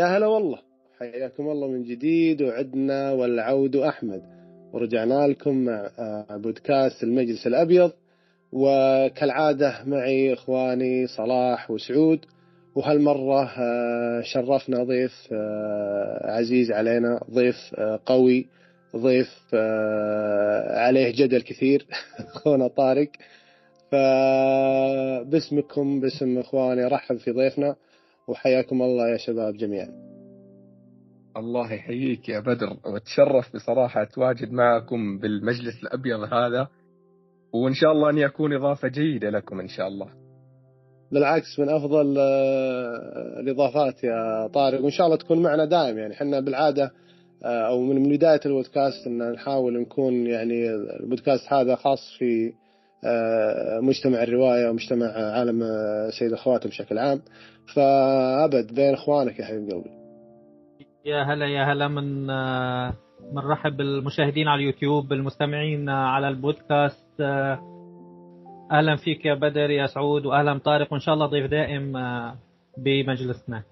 يا هلا والله. حياكم الله من جديد وعدنا والعود أحمد. ورجعنا لكم مع آه، بودكاست المجلس الأبيض. وكالعادة معي إخواني صلاح وسعود. وهالمرة آه، شرفنا ضيف آه، عزيز علينا ضيف قوي ضيف عليه جدل كثير أخونا طارق. فباسمكم باسم إخواني رحب في ضيفنا. وحياكم الله يا شباب جميعا. الله يحييك يا بدر واتشرف بصراحة أتواجد معكم بالمجلس الأبيض هذا وإن شاء الله أن يكون إضافة جيدة لكم إن شاء الله. بالعكس من أفضل آه، الإضافات يا طارق وإن شاء الله تكون معنا دائم. يعني إحنا بالعادة آه، أو من بداية البودكاست أن نحاول نكون يعني البودكاست هذا خاص في مجتمع الرواية ومجتمع عالم سيد أخواته بشكل عام. فأبد بين إخوانك يا حبيب قلبي. يا هلا يا هلا. من بنرحب بالمشاهدين على اليوتيوب بالمستمعين على البودكاست. أهلا فيك يا بدر يا سعود واهلا طارق. وإن شاء الله ضيف دائم بمجلسنا.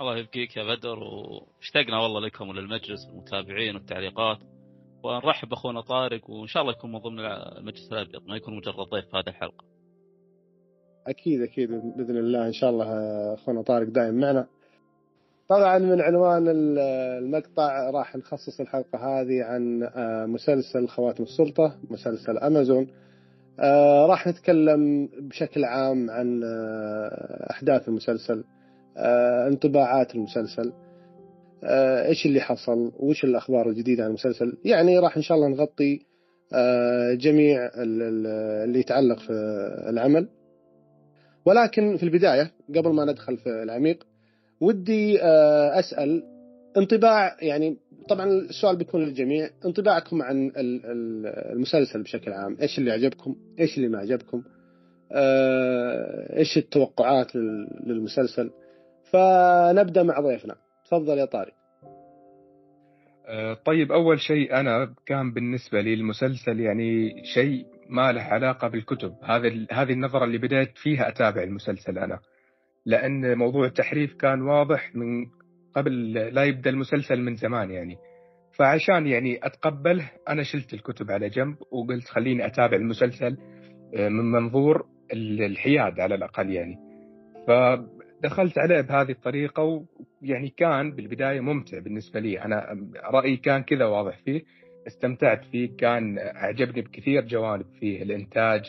الله يبقيك يا بدر واشتقنا والله لكم وللمجلس والمتابعين والتعليقات. ونرحب بأخونا طارق وإن شاء الله يكون من ضمن المجلس الأبيض ما يكون مجرد ضيف في هذه الحلقة. أكيد أكيد بإذن الله إن شاء الله أخونا طارق دائم معنا. طبعا من عنوان المقطع راح نخصص الحلقة هذه عن آه، مسلسل خواتم السلطة مسلسل أمازون آه، راح نتكلم بشكل عام عن آه، أحداث المسلسل انطباعات المسلسل إيش اللي حصل؟ وش الأخبار الجديدة عن المسلسل؟ يعني راح إن شاء الله نغطي جميع اللي يتعلق في العمل. ولكن في البداية قبل ما ندخل في العميق ودي آه، أسأل انطباع يعني طبعا السؤال بيكون للجميع انطباعكم عن المسلسل بشكل عام. إيش اللي عجبكم؟ إيش اللي ما عجبكم؟ آه، إيش التوقعات للمسلسل؟ فنبدأ مع ضيفنا. تفضل يا طارق. آه، طيب أول شيء أنا كان بالنسبة لي المسلسل يعني شيء ما له علاقة بالكتب. هذا هذه النظرة اللي بدأت فيها أتابع المسلسل أنا. لأن موضوع التحريف كان واضح من قبل لا يبدأ المسلسل من زمان يعني. فعشان يعني أتقبله أنا شلت الكتب على جنب وقلت خليني أتابع المسلسل آه، من منظور الحياد على الأقل يعني. فدخلت عليه بهذه الطريقة ويعني كان بالبداية ممتع بالنسبة لي. أنا رأيي كان كذا واضح فيه استمتعت فيه كان أعجبني بكثير جوانب فيه الإنتاج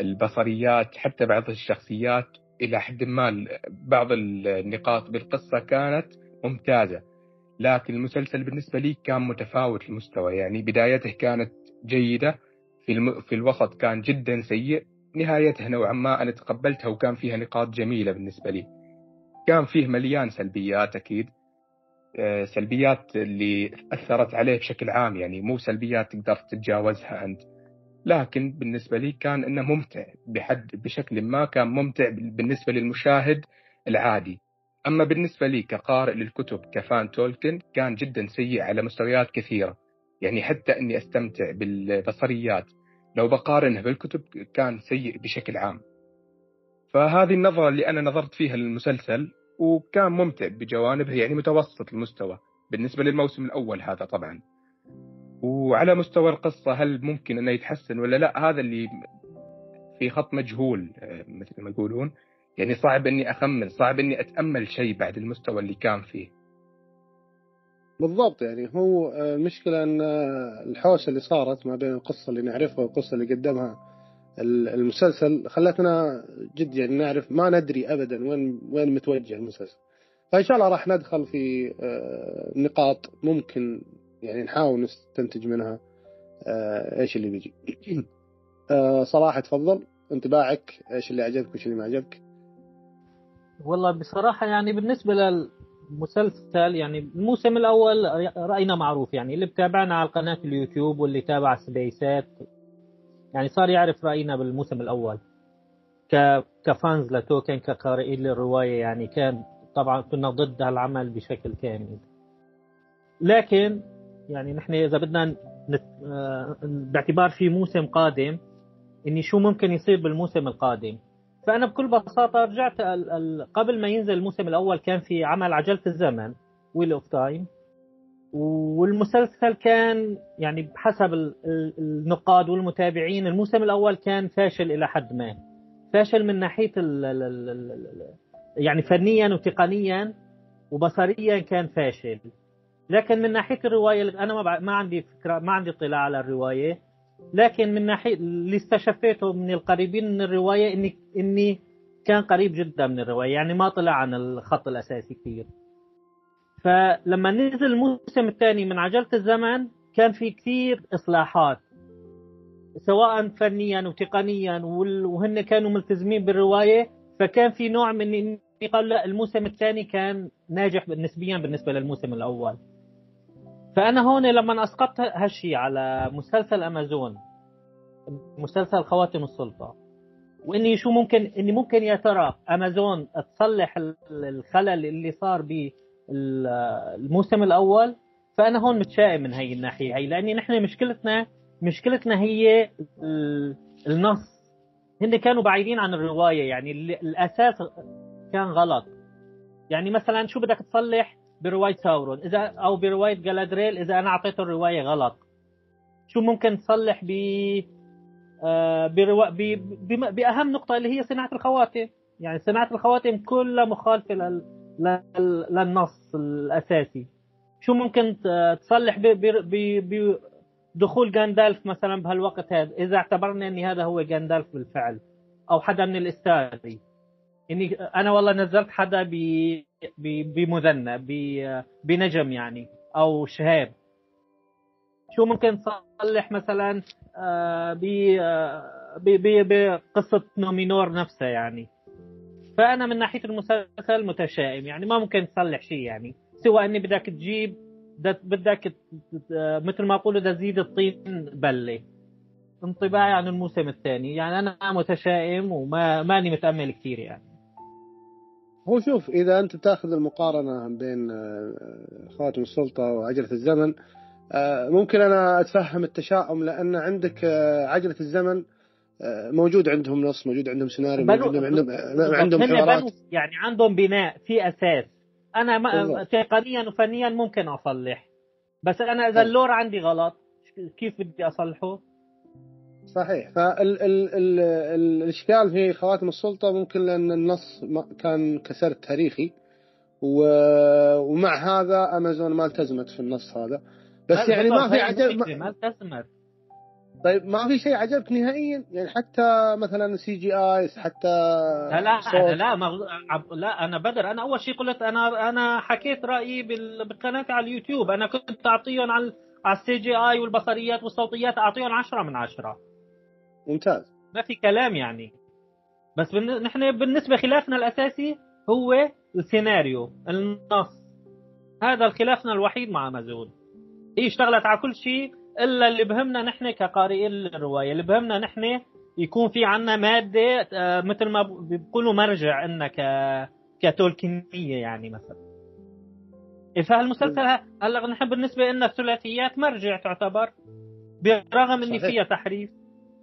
البصريات حتى بعض الشخصيات. إلى حد ما بعض النقاط بالقصة كانت ممتازة. لكن المسلسل بالنسبة لي كان متفاوت المستوى. يعني بدايته كانت جيدة في, الم... في الوسط كان جدا سيء نهايته نوعا ما أنا تقبلتها وكان فيها نقاط جميلة بالنسبة لي. كان فيه مليان سلبيات أكيد. آه، سلبيات اللي أثرت عليه بشكل عام يعني مو سلبيات تقدر تتجاوزها أنت. لكن بالنسبة لي كان إنه ممتع بحد بشكل ما كان ممتع بالنسبة للمشاهد العادي. أما بالنسبة لي كقارئ للكتب كفان تولكن كان جدا سيء على مستويات كثيرة. يعني حتى إني أستمتع بالبصريات لو بقارنه بالكتب كان سيء بشكل عام. فهذه النظرة اللي أنا نظرت فيها للمسلسل وكان ممتع بجوانبه يعني متوسط المستوى بالنسبة للموسم الأول هذا طبعا. وعلى مستوى القصة هل ممكن أنه يتحسن ولا لا؟ هذا اللي في خط مجهول مثل ما يقولون. يعني صعب أني أخمن صعب أني أتأمل شيء بعد المستوى اللي كان فيه. بالضبط يعني هو آه، المشكلة أن آه، الحوسة اللي صارت ما بين القصة اللي نعرفها والقصة اللي قدمها المسلسل خلتنا جد يعني نعرف ما ندري أبدا وين وين متوجه المسلسل. فإن شاء الله راح ندخل في نقاط ممكن يعني نحاول نستنتج منها آه، إيش اللي بيجي. آه، صراحة تفضل. انطباعك إيش اللي عجبك وإيش اللي ما عجبك والله بصراحة يعني بالنسبة للمسلسل يعني الموسم الأول رأينا معروف يعني اللي بتابعنا على قناة اليوتيوب واللي تابع سبيسات يعني صار يعرف رأينا بالموسم الأول. ك كفانز لتوكن كقارئين للرواية يعني كان طبعا كنا ضد هالعمل بشكل كامل. لكن يعني نحن إذا بدنا نت... باعتبار في موسم قادم إني شو ممكن يصير بالموسم القادم؟ فأنا بكل بساطة رجعت قبل ما ينزل الموسم الأول كان في عمل عجلة الزمن Wheel of Time والمسلسل كان يعني بحسب ال- ال- النقاد والمتابعين الموسم الأول كان فاشل إلى حد ما. فاشل من ال يعني فنيا وتقنيا وبصريا كان فاشل. لكن من ناحية الرواية أنا ما, عندي فكرة ما عندي اطلاع على الرواية. لكن من ناحية اللي استشفيته من القريبين من الرواية اني إني كان قريب جدا من الرواية يعني ما طلع عن الخط الأساسي كثير. فلما نزل الموسم الثاني من عجلة الزمن كان في كثير إصلاحات سواء فنيا وتقنيا وهن كانوا ملتزمين بالرواية فكان في نوع من قال لا الموسم الثاني كان ناجح نسبيا بالنسبة للموسم الأول. فأنا هون لما أسقطت هالشيء على مسلسل أمازون مسلسل خواتم السلطة وإني شو ممكن إني ممكن يا ترى أمازون تصلح ال- الخلل اللي صار بالموسم الأول فأنا هون متشائم من هي الناحية. هي لأني نحن مشكلتنا مشكلتنا هي ال- النص. هن كانوا بعيدين عن الرواية يعني ال- الأساس كان غلط. يعني مثلا شو بدك تصلح برواية ساورون؟ اذا أو برواية جالادريل إذا أنا أعطيته الرواية غلط. شو ممكن تصلح ب آه، بروا... بأهم نقطة اللي هي صناعة الخواتم. يعني صناعة الخواتم كلها مخالفة لل... لل... للنص الأساسي شو ممكن تصلح. بدخول جاندالف مثلا بهالوقت هذا إذا اعتبرنا ان هذا هو جاندالف بالفعل أو حدا من الاستاري إني أنا والله نزلت حدا. بمذنب. بنجم يعني أو شهاب شو ممكن تصلح مثلا آه، آه، ب- بقصة نومينور نفسها يعني فأنا من ناحية المسلسل متشائم يعني ما ممكن تصلح شيء يعني. سوى أني بدك تجيب بدك- مثل ما يقولوا بدك تزيد الطين بلة. انطباعي عن الموسم الثاني يعني أنا متشائم وما ماني متأمل كثير يعني. هو شوف إذا أنت تاخذ المقارنة بين آه، خواتم السلطة وعجلة الزمن آه، ممكن أنا أتفهم التشاؤم لأن عندك آه، عجلة الزمن موجود عندهم نص موجود عندهم سيناريو موجود عندهم آه، عندهم حوارات يعني عندهم بناء في أساس. أنا ما. تقنيا وفنيا ممكن أصلح. بس أنا إذا ال lore عندي غلط كيف بدي أصلحه؟ صحيح. فالاشكال في خواتم السلطة ممكن لأن النص كان كسر تاريخي. ومع هذا أمازون ما التزمت في النص هذا. بس يعني ما في عجب ما التزمت. طيب ما في شيء عجبك نهائيا؟ يعني حتى مثلا CGI حتى لا لا صوت. لا عب- لا أنا بدر أنا أول شيء قلت أنا أنا حكيت رأيي بال- بقناتي على اليوتيوب. أنا كنت أعطيهم على على السي جي اي والبصريات والصوتيات أعطيهم 10 من 10 ممتاز. ما في كلام يعني. بس بالن- نحن بالنسبة خلافنا الأساسي هو السيناريو النص. هذا خلافنا الوحيد مع أمازون. هي اشتغلت على كل شيء إلا اللي بهمنا نحن كقارئين الروايه اللي بهمنا نحن يكون في عنا مادة آه، مثل ما بيقولوا مرجع إنها ك كتولكينيه يعني مثلا. فهالمسلسل ه- هلا نحن بالنسبة لنا الثلاثيات مرجع تعتبر برغم ان. فيها تحريف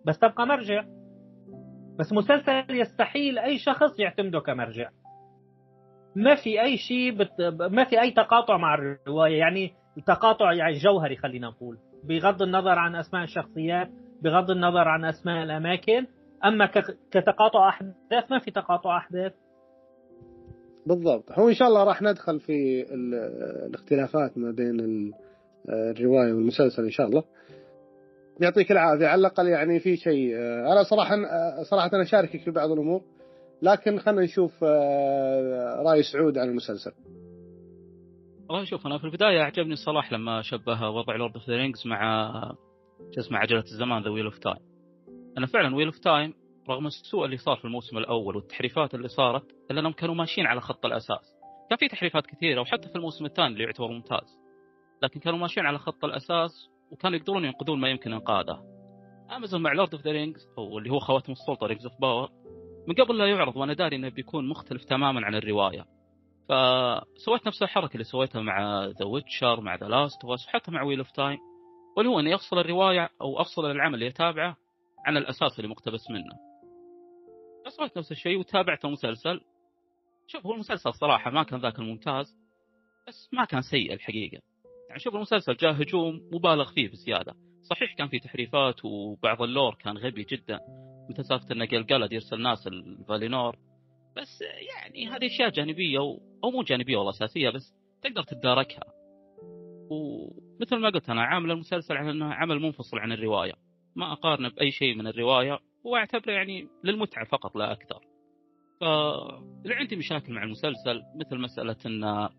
بس تبقى مرجع. بس مسلسل يستحيل أي شخص يعتمده كمرجع. ما في أي شيء بت... ما في أي تقاطع مع الرواية. يعني تقاطع يعني جوهري خلينا نقول. بغض النظر عن أسماء الشخصيات بغض النظر عن أسماء الأماكن. أما. كتقاطع أحداث ما في تقاطع أحداث. بالضبط. هو إن شاء الله راح ندخل في ال- الاختلافات ما بين ال- الرواية والمسلسل إن شاء الله. يعطيك العافية. على الأقل يعني في شيء آه، أنا صراحة آه، صراحة أنا شاركك في بعض الأمور لكن خلينا نشوف آه، رأي سعود عن المسلسل. والله شوف أنا في البداية اعجبني صلاح لما شبه وضع Lord of the Rings مع شو اسمه عجلة الزمان The Wheel of Time. أنا فعلا Wheel of Time رغم السوء اللي صار في الموسم الأول والتحريفات اللي صارت إلا إنهم كانوا ماشيين على خط الأساس. كان في تحريفات كثيرة وحتى في الموسم الثاني اللي يعتبر ممتاز. لكن كانوا ماشيين على خط الأساس وكانوا يقدرون ينقذون ما يمكن إنقاذه. امازون مع Lord of the Rings أو اللي هو خواتم السلطة Rings of Power من قبل لا يعرض وأنا داري إنه بيكون مختلف تماما عن الرواية. فسويت نفس الحركة اللي سويتها مع The Witcher مع The Last وحتى مع Wheel of Time واللي هو اني افصل الرواية أو أفصل العمل اللي اتابعه عن الأساس اللي مقتبس منه. فسويت نفس الشيء وتابعت المسلسل. شوف هو المسلسل صراحة ما كان ذاك الممتاز بس ما كان سيء الحقيقة. يعني شوف المسلسل جاء هجوم مبالغ فيه بزيادة. صحيح كان في تحريفات وبعض اللور كان غبي جدا. مثل سالفة إن قلقلد يرسل ناس الفالينور. بس يعني هذه أشياء جانبية و... أو مو جانبية والله أساسية بس تقدر تتداركها. ومثل ما قلت أنا عامل المسلسل على إنه عمل منفصل عن الرواية. ما أقارنه بأي شيء من الرواية وأعتبره يعني للمتعة فقط لا أكثر. فاللي عندي مشاكل مع المسلسل مثل مسألة إن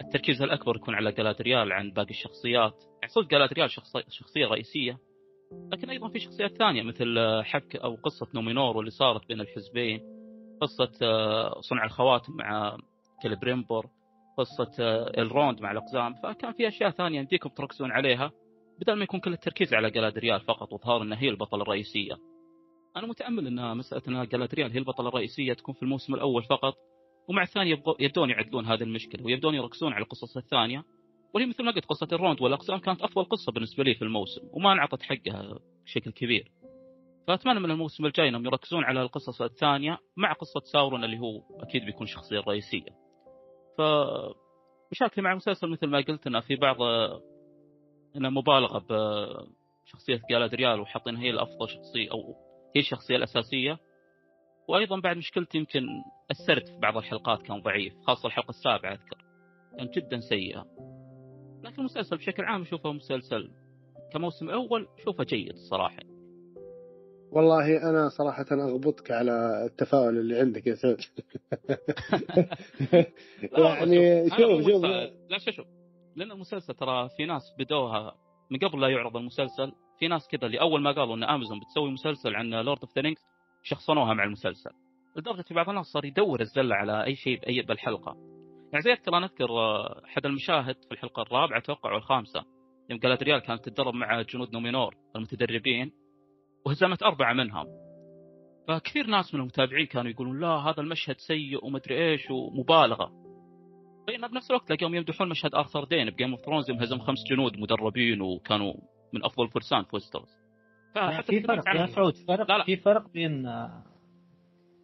التركيز الأكبر يكون على جلادريال عن باقي الشخصيات. يعني صدق جلادريال شخصية رئيسية لكن أيضا في شخصيات ثانية مثل حبكه أو قصة نومينور واللي صارت بين الحزبين. قصة آه، صنع الخواتم مع كالبريمبور قصة آه، الروند مع الأقزام فكان في أشياء ثانية يمديكم تركزون عليها بدل ما يكون كل التركيز على جلادريال فقط وإظهار انها هي البطلة الرئيسية. أنا متأمل إن مسألة إن جلادريال هي البطلة الرئيسية تكون في الموسم الأول فقط ومع الثاني يبدون يعدلون هذه المشكلة ويبدون يركزون على القصص الثانية واللي مثل ما قلت قصة الروند والأقزام كانت افضل قصة بالنسبة لي في الموسم وما انعطت حقها بشكل كبير. فأتمنى من الموسم الجاي إنهم يركزون على القصص الثانية مع قصة ساورون اللي هو أكيد بيكون الشخصيه الرئيسيه. ف مشاكلي مع المسلسل مثل ما قلت إنه في بعض إنه مبالغة بشخصية جالادريال وحاطين هي الأفضل شخصية أو هي الشخصية الأساسية. وأيضا بعد مشكلتي يمكن السرد في بعض الحلقات كان ضعيف خاصة الحلقة السابعة أذكر كانت جدا سيئة. لكن المسلسل بشكل عام أشوفه مسلسل كموسم أول أشوفه جيد الصراحة. والله أنا صراحة أغبطك على التفاؤل اللي عندك يا سعود. يعني شوف شوف لا شوف لأن المسلسل ترى في ناس بدوها من قبل لا يعرض المسلسل في ناس كذا اللي أول ما قالوا إن امازون بتسوي مسلسل عن Lord of the Rings شخصنوها مع المسلسل. لدرجة في بعض الناس صار يدور الزلة على أي شيء بأي بالحلقة. يعني زي اذكر أنا اذكر آه، أحد المشاهد في الحلقة الرابعة أتوقع الخامسة يوم جالادريال كانت تتدرب مع جنود نومينور المتدربين. وهزمت أربعة منهم. فكثير ناس من المتابعين كانوا يقولون لا هذا المشهد سيء ومدري إيش ومبالغة. بينما بنفس الوقت تلاقيهم يمدحون مشهد آرثر دين ب Game of Thrones يوم هزم خمس جنود مدربين وكانوا من أفضل الفرسان في ويستروس في فرق يا سعود فرق لا لا. في فرق بين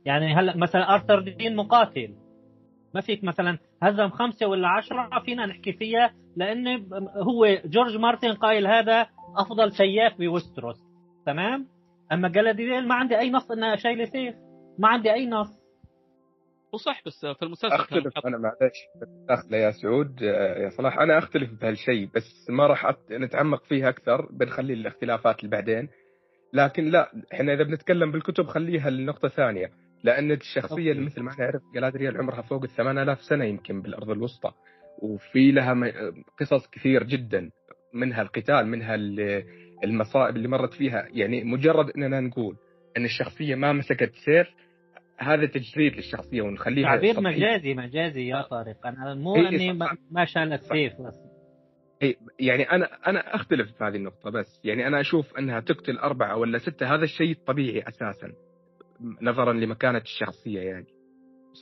يعني هلا مثلا آرثر دين مقاتل. ما فيك مثلا هزم خمسة ولا عشرة فينا نحكي فيها لأن هو جورج مارتن قايل هذا أفضل سياف بويستروس. تمام؟ أما جلادريال ما عندي أي نص إنها شايلة سيف. ما عندي أي نص. وصح بس في المسلسل أختلف أنا معلش داخله يا سعود يا صلاح أنا أختلف بهالشيء بس ما راح نتعمق فيه أكثر. بنخلي الاختلافات لبعدين لكن لا إحنا إذا بنتكلم بالكتب خليها لنقطة ثانية. لأن الشخصية اللي مثل ما نعرف جلادريال عمرها فوق ال 8000 سنة يمكن بالأرض الوسطى. وفي لها قصص كثير جدا منها القتال منها المصائب اللي مرت فيها. يعني مجرد إننا نقول إن الشخصية ما مسكت سيف هذا تجريد للشخصية ونخليها تعبير مجازي مجازي يا طارق. أنا مو إيه إني ما شالت سيف بس. إيه يعني أنا أنا أختلف في هذه النقطة بس. يعني أنا أشوف إنها تقتل أربعة ولا ستة هذا الشيء طبيعي أساسا نظرا لمكانة الشخصية يعني.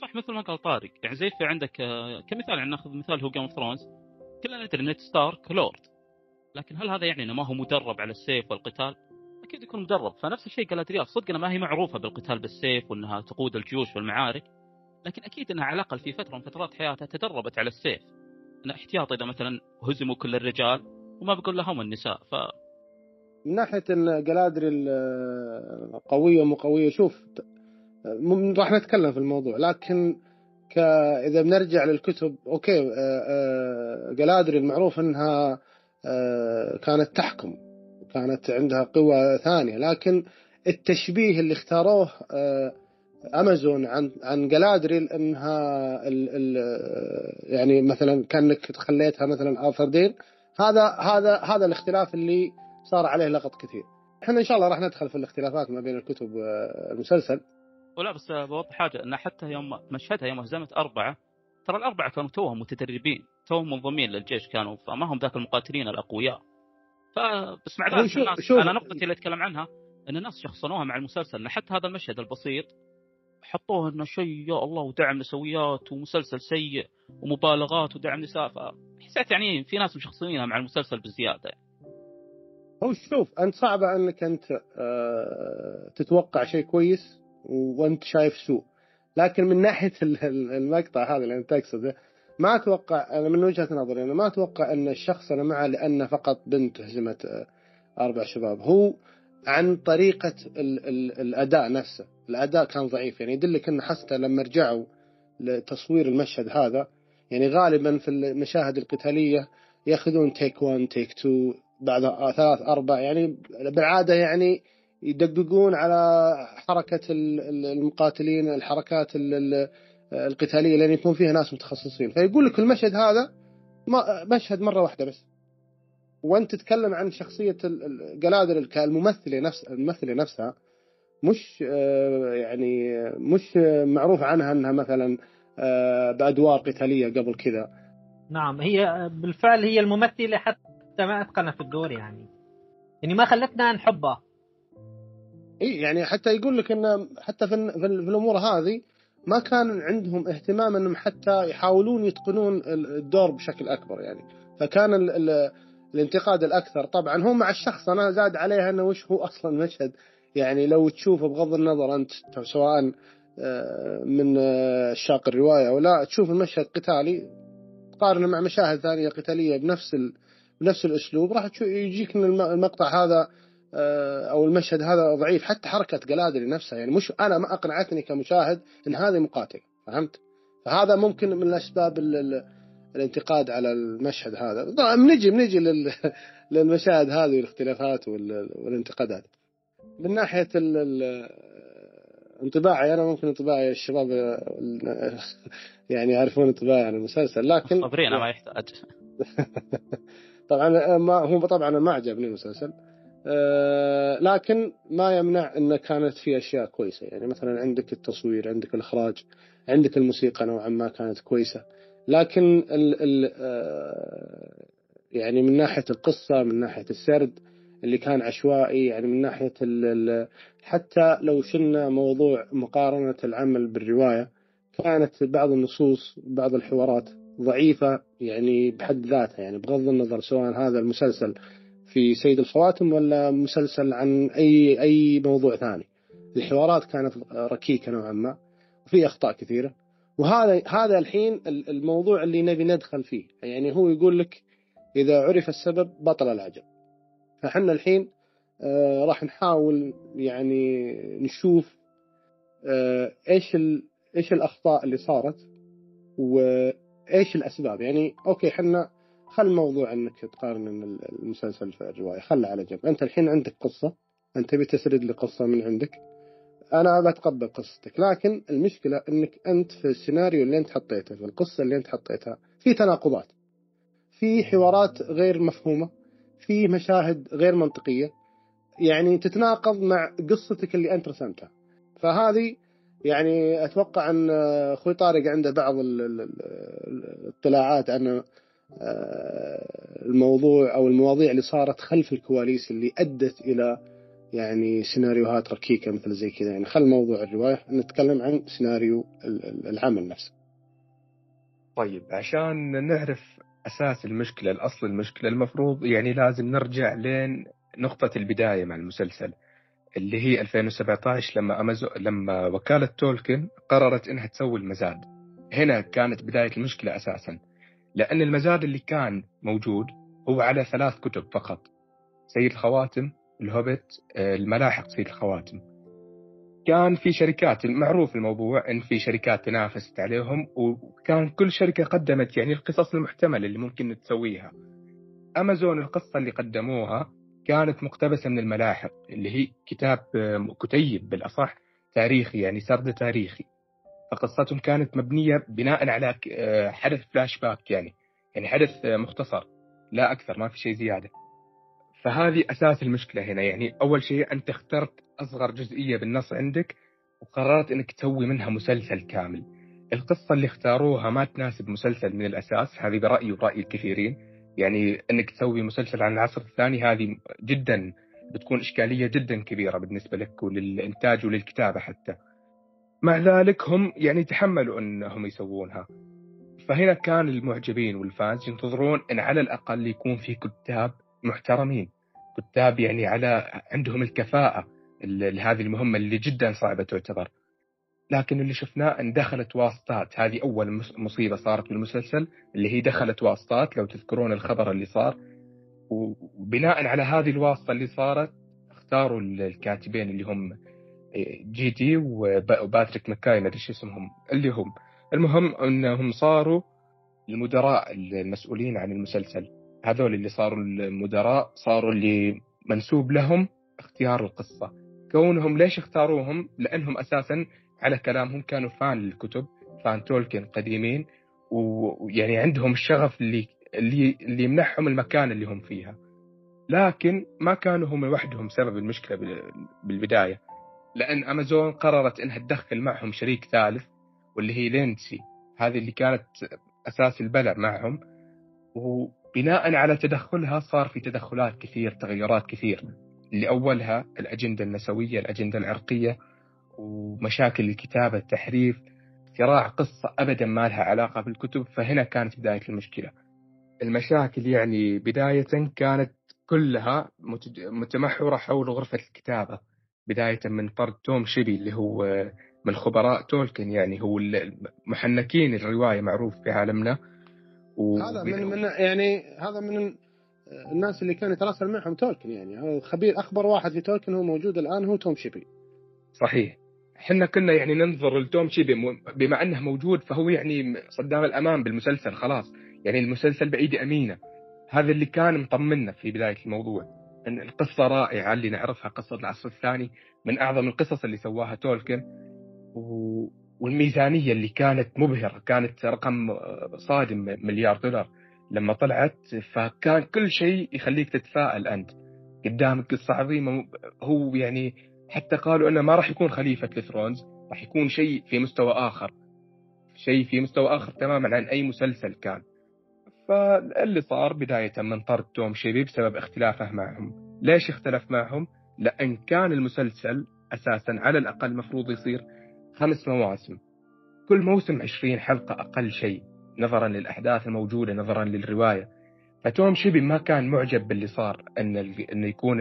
صح مثل ما قال طارق. يعني زي في عندك آه، كمثال يعني ناخذ مثال هو Game of Thrones. كلنا ندري نيد ستارك لورد. لكن هل هذا يعني إنه ما هو مدرب على السيف والقتال؟ أكيد يكون مدرب فنفس الشيء جالادريال صدق ما هي معروفة بالقتال بالسيف وإنها تقود الجيوش والمعارك لكن أكيد إنها على الأقل في فترة من فترات حياتها تدربت على السيف إن احتياط إذا مثلا هزموا كل الرجال وما بقول لهم النساء ف من ناحية إن جلادري قوية ومو قوية شوف راح نتكلم في الموضوع لكن. إذا بنرجع للكتب أوكي جلادري المعروف إنها آه، كانت تحكم كانت عندها قوة ثانية لكن التشبيه اللي اختاروه آه، امازون عن عن جلادريل إنها ال ال يعني مثلا كأنك خليتها مثلا ارثر هذا هذا هذا الاختلاف اللي صار عليه لغط كثير. إحنا إن شاء الله راح ندخل في الاختلافات ما بين الكتب والمسلسل. ولا بس بوضح حاجة إن حتى يوم مشهدها يوم هزمت أربعة ترى الأربعة كانوا توهم متدربين توهم منضمين للجيش كانوا فما هم ذاك المقاتلين الأقوياء فبس مع ذلك الناس شوف. أنا نقطتي اللي أتكلم عنها إن الناس شخصنوها مع المسلسل ان حتى هذا المشهد البسيط حطوه إنه شيء يا الله ودعم نسويات ومسلسل سيء ومبالغات ودعم نساء فحسيت يعني في ناس مشخصنينها مع المسلسل بزيادة هو شوف أنت صعبة أنك أنت آه، تتوقع شيء كويس وأنت شايف سوء لكن من ناحية المقطع هذا اللي انت تقصده ما أتوقع أنا من وجهة نظري أنا ما أتوقع أن الشخص أنا معه لأنه فقط بنت هزمت آه، أربع شباب. هو عن طريقة ال ال الأداء نفسه. الأداء كان ضعيف. يعني يدلك أنه حتى لما رجعوا لتصوير المشهد هذا يعني غالبا في المشاهد القتالية يأخذون تيك 1 تيك 2 بعد ثلاث أربع يعني بالعادة يعني يدققون على حركة المقاتلين الحركات القتالية لأن يكون فيها ناس متخصصين. فيقول لك المشهد هذا مشهد مرة واحدة بس. وأنت تتكلم عن شخصية الجلادر كالممثلة نفس الممثلة نفسها مش آه، يعني مش معروف عنها إنها مثلا آه، بأدوار قتالية قبل كذا. نعم هي بالفعل هي الممثلة حتى ما اتقنت الدور يعني. يعني ما خلتنا نحبها. إي يعني حتى يقول لك انه حتى في, في الأمور هذه ما كان عندهم اهتمام إنهم حتى يحاولون يتقنون الدور بشكل أكبر يعني فكان ال ال الانتقاد الأكثر طبعا هو مع الشخص أنا زاد عليها إنه وش هو أصلا المشهد يعني لو تشوفه بغض النظر أنت سواء آه، من آه، شاق الرواية أو لا تشوف المشهد قتالي تقارنه مع مشاهد ثانية قتالية بنفس. بنفس الأسلوب راح يجيك إن المقطع هذا آه، أو المشهد هذا ضعيف. حتى حركة جلادري نفسها يعني مش أنا ما أقنعتني كمشاهد إن هذا مقاتل فهمت؟ فهذا ممكن من الاسباب الانتقاد على المشهد هذا. طبعا بنجي بنجي للمشاهد هذه والاختلافات والانتقادات. من ناحية انطباعي أنا ممكن انطباعي الشباب يعني يعرفون انطباعي عن المسلسل لكن صابرين ما يحتاج. طبعا ما هو طبعا ما عجبني المسلسل آه، لكن ما يمنع إن كانت في أشياء كويسة. يعني مثلا عندك التصوير عندك الإخراج عندك الموسيقى نوعا ما كانت كويسة. لكن ال ال آه، يعني من ناحية القصة من ناحية السرد اللي كان عشوائي يعني من ناحية ال حتى لو شلنا موضوع مقارنة العمل بالرواية كانت بعض النصوص بعض الحوارات ضعيفة يعني بحد ذاتها. يعني بغض النظر سواء هذا المسلسل في سيد الخواتم ولا مسلسل عن أي أي موضوع ثاني؟ الحوارات كانت ركيكة نوعا ما وفي أخطاء كثيرة. وهذا هذا الحين الموضوع اللي نبي ندخل فيه. يعني هو يقول لك إذا عرف السبب بطل العجب فحنا الحين آه راح نحاول يعني نشوف آه إيش إيش الأخطاء اللي صارت وإيش الأسباب. يعني أوكي حنا خل موضوع انك تقارن المسلسل في الروايه خله على جنب. أنت الحين عندك قصة. أنت تبي تسرد لي قصة من عندك. أنا بتقبل قصتك. لكن المشكلة إنك أنت في السيناريو اللي أنت حطيته في القصة اللي أنت حطيتها في تناقضات. في حوارات غير مفهومة. في مشاهد غير منطقية. يعني تتناقض مع قصتك اللي أنت رسمتها. فهذه يعني أتوقع أن أخوي طارق عنده بعض الاطلاعات عن الموضوع أو المواضيع اللي صارت خلف الكواليس اللي أدت إلى يعني سيناريوهات ركيكة مثل زي كذا يعني خل موضوع الرواية نتكلم عن سيناريو العمل نفسه. طيب عشان نعرف أساس المشكلة الأصل المشكلة المفروض يعني لازم نرجع لين نقطة البداية مع المسلسل اللي هي 2017 لما أمازو... لما وكالة تولكن قررت إنها تسوي المزاد. هنا كانت بداية المشكلة أساسا. لأن المزاد اللي كان موجود هو على ثلاث كتب فقط. سيد الخواتم الهوبت الملاحق سيد الخواتم. كان في شركات معروف الموضوع إن في شركات تنافست عليهم وكان كل شركة قدمت يعني القصص المحتملة اللي ممكن تسويها. أمازون القصة اللي قدموها كانت مقتبسة من الملاحق اللي هي كتاب كتيب بالأصح تاريخي يعني سرد تاريخي. فقصتهم كانت مبنية بناء على آه، حدث فلاش باك يعني. يعني حدث آه، مختصر. لا أكثر ما في شيء زيادة. فهذه أساس المشكلة هنا. يعني أول شيء أنت اخترت أصغر جزئية بالنص عندك وقررت إنك تسوي منها مسلسل كامل. القصة اللي اختاروها ما تناسب مسلسل من الأساس هذه برأيي ورأي الكثيرين. يعني إنك تسوي مسلسل عن العصر الثاني هذه جدا بتكون إشكالية جدا كبيرة بالنسبة لك وللإنتاج وللكتابة حتى. مع ذلك هم يعني تحملوا أنهم يسوونها. فهنا كان المعجبين والفانز ينتظرون إن على الأقل يكون في كتاب محترمين. كتاب يعني على عندهم الكفاءة لهذه المهمة اللي جدا صعبة تعتبر. لكن اللي شفناه إن دخلت واسطات هذه أول مصيبة صارت بالمسلسل اللي هي دخلت واسطات لو تذكرون الخبر اللي صار. وبناء على هذه الواسطة اللي صارت اختاروا الكاتبين اللي هم جي دي وباتريك ماكاي ما أدري إيش اسمهم اللي هم. المهم إنهم صاروا المدراء المسؤولين عن المسلسل. هذول اللي صاروا المدراء صاروا اللي منسوب لهم اختيار القصة. كونهم ليش اختاروهم؟ لأنهم أساسا على كلامهم كانوا فان للكتب فان تولكن قديمين ويعني عندهم الشغف اللي اللي اللي يمنحهم المكان اللي هم فيها. لكن ما كانوا هم لوحدهم سبب المشكلة بالبداية. لأن أمازون قررت إنها تدخل معهم شريك ثالث واللي هي لينسي. هذه اللي كانت أساس البلاء معهم. وبناء على تدخلها صار في تدخلات كثير تغيرات كثير. اللي أولها الأجندة النسوية الأجندة العرقية ومشاكل الكتابة التحريف اختراع قصة أبدا ما لها علاقة بالكتب فهنا كانت بداية المشكلة. المشاكل يعني بداية كانت كلها متمحورة حول غرفة الكتابة. بداية من طرد توم شيبي اللي هو من خبراء تولكن يعني هو محنكين الرواية معروف في عالمنا. و... هذا من, من يعني هذا من الناس اللي كان يتراسل معهم تولكن يعني خبير أخبر واحد في تولكن هو موجود الآن هو توم شيبي صحيح. إحنا كنا يعني ننظر لتوم شيبي بما أنه موجود فهو يعني صدام الامان بالمسلسل خلاص. يعني المسلسل بعيد أمينة. هذا اللي كان مطمنا في بداية الموضوع. القصة رائعة اللي نعرفها قصة العصر الثاني من أعظم القصص اللي سواها تولكن. و... والميزانية اللي كانت مبهرة كانت رقم صادم مليار دولار لما طلعت. فكان كل شيء يخليك تتفائل أنت. قدامك قصة عظيمة هو يعني حتى قالوا إنه ما راح يكون خليفة لثرونز راح يكون شيء في مستوى آخر. شيء في مستوى آخر تماما عن أي مسلسل كان. فاللي صار بداية من طرد توم شيبي بسبب اختلافه معهم. ليش اختلف معهم؟ لأن كان المسلسل أساسا على الأقل مفروض يصير خمس مواسم. كل موسم عشرين حلقة أقل شيء نظرا للأحداث الموجودة نظرا للرواية. فتوم شيبي ما كان معجب باللي صار أن انه يكون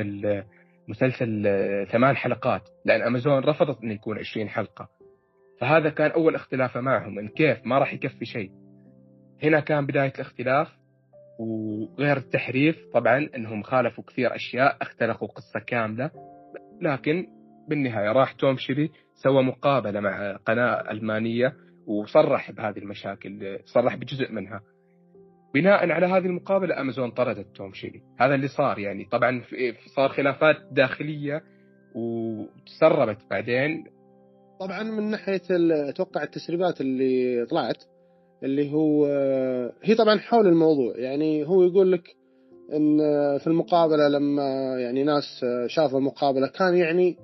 مسلسل آه، ثمان حلقات لأن أمازون رفضت أنه يكون 20 حلقة. فهذا كان أول اختلاف معهم إن كيف ما راح يكفي شيء. هنا كان بداية الاختلاف وغير التحريف طبعا إنهم خالفوا كثير أشياء اختلقوا قصة كاملة لكن بالنهاية راح توم شيبي سوى مقابلة مع قناة ألمانية وصرح بهذه المشاكل صرح بجزء منها. بناء على هذه المقابلة أمازون طردت توم شيلي هذا اللي صار يعني. طبعا صار خلافات داخلية وتسربت بعدين. طبعا من ناحية أتوقع التسريبات اللي طلعت اللي هو هي طبعا حول الموضوع يعني هو يقول لك إن في المقابلة لما يعني ناس شافوا المقابلة كان يعني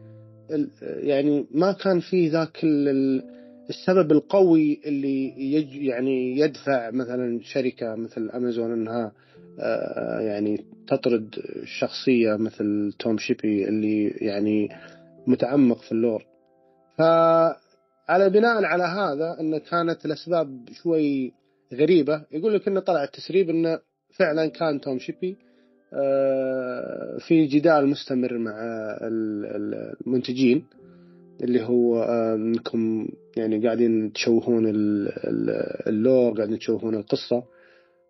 يعني ما كان في ذاك السبب القوي اللي يج يعني يدفع مثلا شركة مثل أمازون أنها آه، يعني تطرد شخصية مثل توم شيبي اللي يعني متعمق في اللور. فعلى بناء على هذا أن كانت الأسباب شوي غريبة يقول لك أنه طلع التسريب أنه فعلا كان توم شيبي آه، في جدال مستمر مع المنتجين اللي هو انكم يعني قاعدين تشوهون اللور قاعدين تشوهون القصة.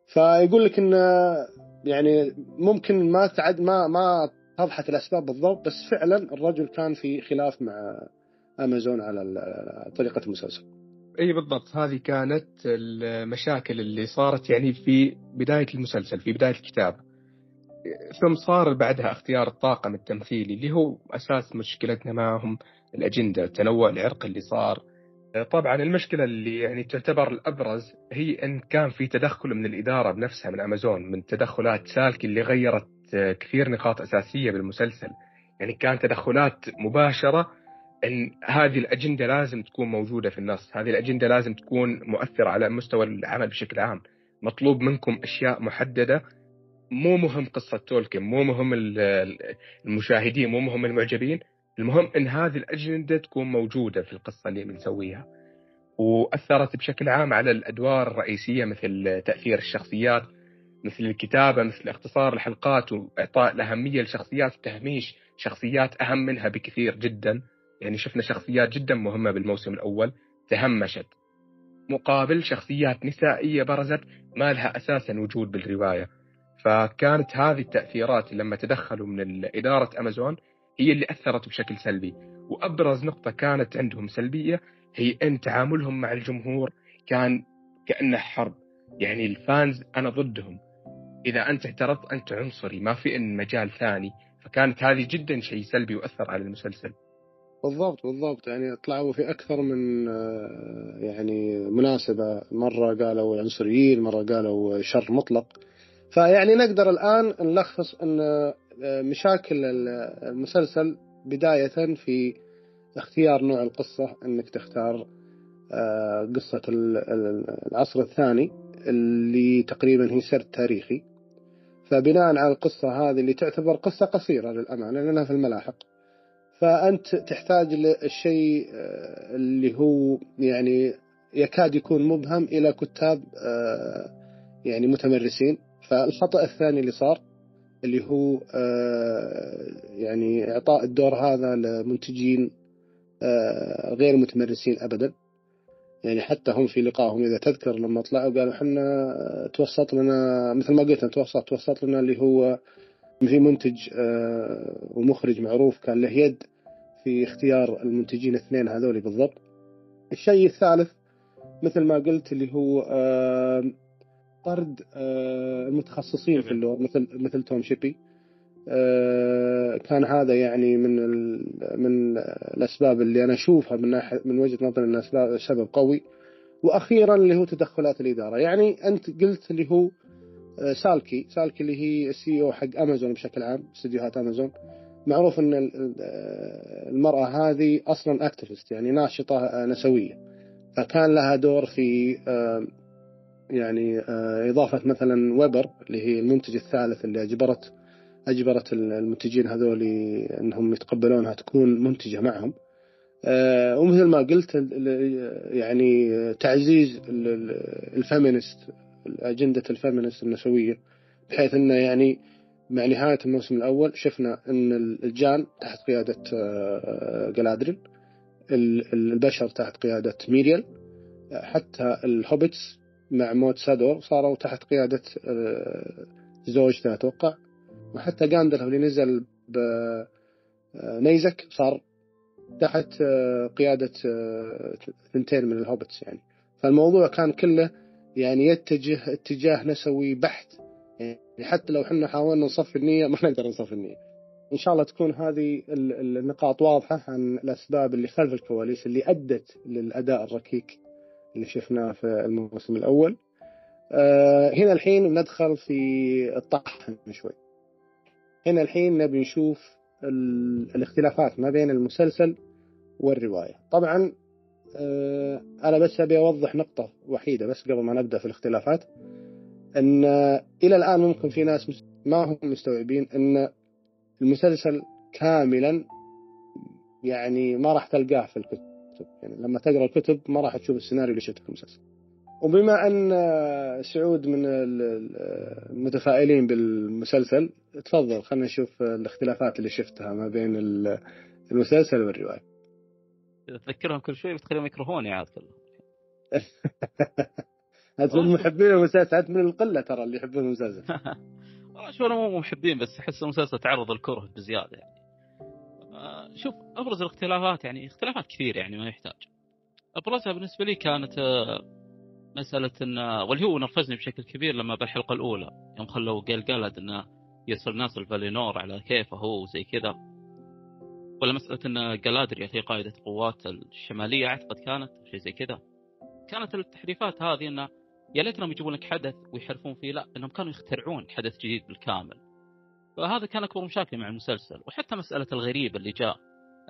فيقول لك انه يعني ممكن ما تعد ما ما اتضحت الأسباب بالضبط بس فعلا الرجل كان في خلاف مع أمازون على طريقة المسلسل. إي بالضبط هذه كانت المشاكل اللي صارت يعني في بداية المسلسل في بداية الكتاب. ثم صار بعدها اختيار الطاقم التمثيلي اللي هو أساس مشكلتنا معهم الأجندة التنوع العرقي اللي صار طبعا المشكلة اللي يعني تعتبر الأبرز هي إن كان في تدخل من الإدارة بنفسها من أمازون من تدخلات سالكي اللي غيرت كثير نقاط أساسية بالمسلسل يعني كان تدخلات مباشرة هذه الأجندة لازم تكون موجودة في النص، هذه الأجندة لازم تكون مؤثرة على مستوى العمل بشكل عام، مطلوب منكم أشياء محددة. مو مهم قصة تولكن، مو مهم المشاهدين، مو مهم المعجبين، المهم إن هذه الأجندة تكون موجودة في القصة اللي بنسويها. وأثرت بشكل عام على الأدوار الرئيسية مثل تأثير الشخصيات مثل الكتابة مثل اختصار الحلقات وإعطاء الأهمية لشخصيات وتهميش شخصيات أهم منها بكثير جدا. يعني شفنا شخصيات جدا مهمة بالموسم الأول تهمشت. مقابل شخصيات نسائية برزت ما لها أساسا وجود بالرواية. فكانت هذه التأثيرات لما تدخلوا من إدارة أمازون هي اللي أثرت بشكل سلبي. وأبرز نقطة كانت عندهم سلبية هي أن تعاملهم مع الجمهور كان كأنه حرب. يعني الفانز أنا ضدهم. إذا أنت اعترضت أنت عنصري ما في إن مجال ثاني. فكانت هذه جدا شيء سلبي وأثر على المسلسل. بالضبط بالضبط. يعني طلعوا في أكثر من آه، يعني مناسبة. مرة قالوا عنصريين مرة قالوا شر مطلق. فيعني نقدر الآن نلخص إن آه، مشاكل المسلسل بداية في اختيار نوع القصة إنك تختار آه، قصة العصر الثاني اللي تقريبا هي سرد تاريخي. فبناء على القصة هذه اللي تعتبر قصة قصيرة للأمانة لأنها في الملاحق. فأنت تحتاج للشيء آه، اللي هو يعني يكاد يكون مبهم إلى كتاب آه، يعني متمرسين. فالخطأ الثاني اللي صار اللي هو آه، يعني إعطاء الدور هذا لمنتجين غير متمرسين أبدا. يعني حتى هم في لقائهم إذا تذكر لما طلعوا قالوا إحنا توسط لنا مثل ما قلت توسط توسط لنا اللي هو في منتج ومخرج معروف كان له يد في اختيار المنتجين الاثنين هذول بالضبط. الشيء الثالث مثل ما قلت اللي هو طرد المتخصصين في اللور مثل مثل توم شيبي. كان هذا يعني من من الأسباب اللي أنا أشوفها من ناحية من وجهة نظري انها سبب قوي. وأخيرا اللي هو تدخلات الإدارة. يعني أنت قلت اللي هو سالكي. سالكي اللي هي ال CEO حق أمازون بشكل عام استديوهات أمازون. معروف إن المرأة هذه أصلا activist يعني ناشطة نسوية. فكان لها دور في يعني إضافة مثلا ويبر اللي هي المنتج الثالث اللي أجبرت أجبرت المنتجين هذول إنهم يتقبلونها تكون منتجة معهم. ومثل ما قلت يعني تعزيز ال feminist agenda ال feminist النسوية بحيث إنه يعني مع نهاية الموسم الأول شفنا أن الجان تحت قيادة آه، البشر تحت قيادة ميريال حتى الهوبتس مع موت سادور صاروا تحت قيادة آه، زوجته أتوقع. وحتى جاندلف اللي نزل بنيزك آه، صار تحت قيادة ثنتين من الهوبتس يعني. فالموضوع كان كله يعني يتجه اتجاه نسوي بحت. يعني حتى لو إحنا حاولنا نصفي النية ما نقدر نصفي النية. إن شاء الله تكون هذه النقاط واضحة عن الأسباب اللي خلف الكواليس اللي أدت للأداء الركيك اللي شفناه في الموسم الأول. آه هنا الحين ندخل في الطحن شوي. هنا الحين نبي نشوف الاختلافات ما بين المسلسل والرواية. طبعا أنا بس أبي أوضح نقطة وحيدة بس قبل ما نبدأ في الاختلافات إن إلى الآن ممكن في ناس ما هم مستوعبين إن المسلسل كاملا يعني ما راح تلقاه في الكتب. يعني لما تقرأ الكتب ما راح تشوف السيناريو اللي شفته في المسلسل. وبما أن سعود من المتفائلين بالمسلسل تفضل خلينا نشوف الاختلافات اللي شفتها ما بين المسلسل والرواية. تذكرهم كل شوي بتخليهم يكرهوني عاد كلهم. من محبين المسلسل من القلة ترى اللي يحبون المسلسل. والله شو أنا مو محبين بس أحس المسلسل تعرض الكره بزيادة يعني. آه، شوف أبرز الاختلافات يعني اختلافات كثير يعني ما يحتاج. أبرزها بالنسبة لي كانت آه، مسألة إن واللي هو نرفزني بشكل كبير لما بالحلقة الأولى يوم خلوا قال قالد انه يرسل ناس الفالينور على كيفه هو وزي كذا. ولا مسألة إن جلادري هي قائدة القوات الشمالية أعتقد كانت شيء زي كذا. كانت التحريفات هذه انه يا ليتهم يجيبون لك حدث ويحرفون فيه لا إنهم كانوا يخترعون حدث جديد بالكامل. فهذا كان أكبر مشاكل مع المسلسل وحتى مسألة الغريب اللي جاء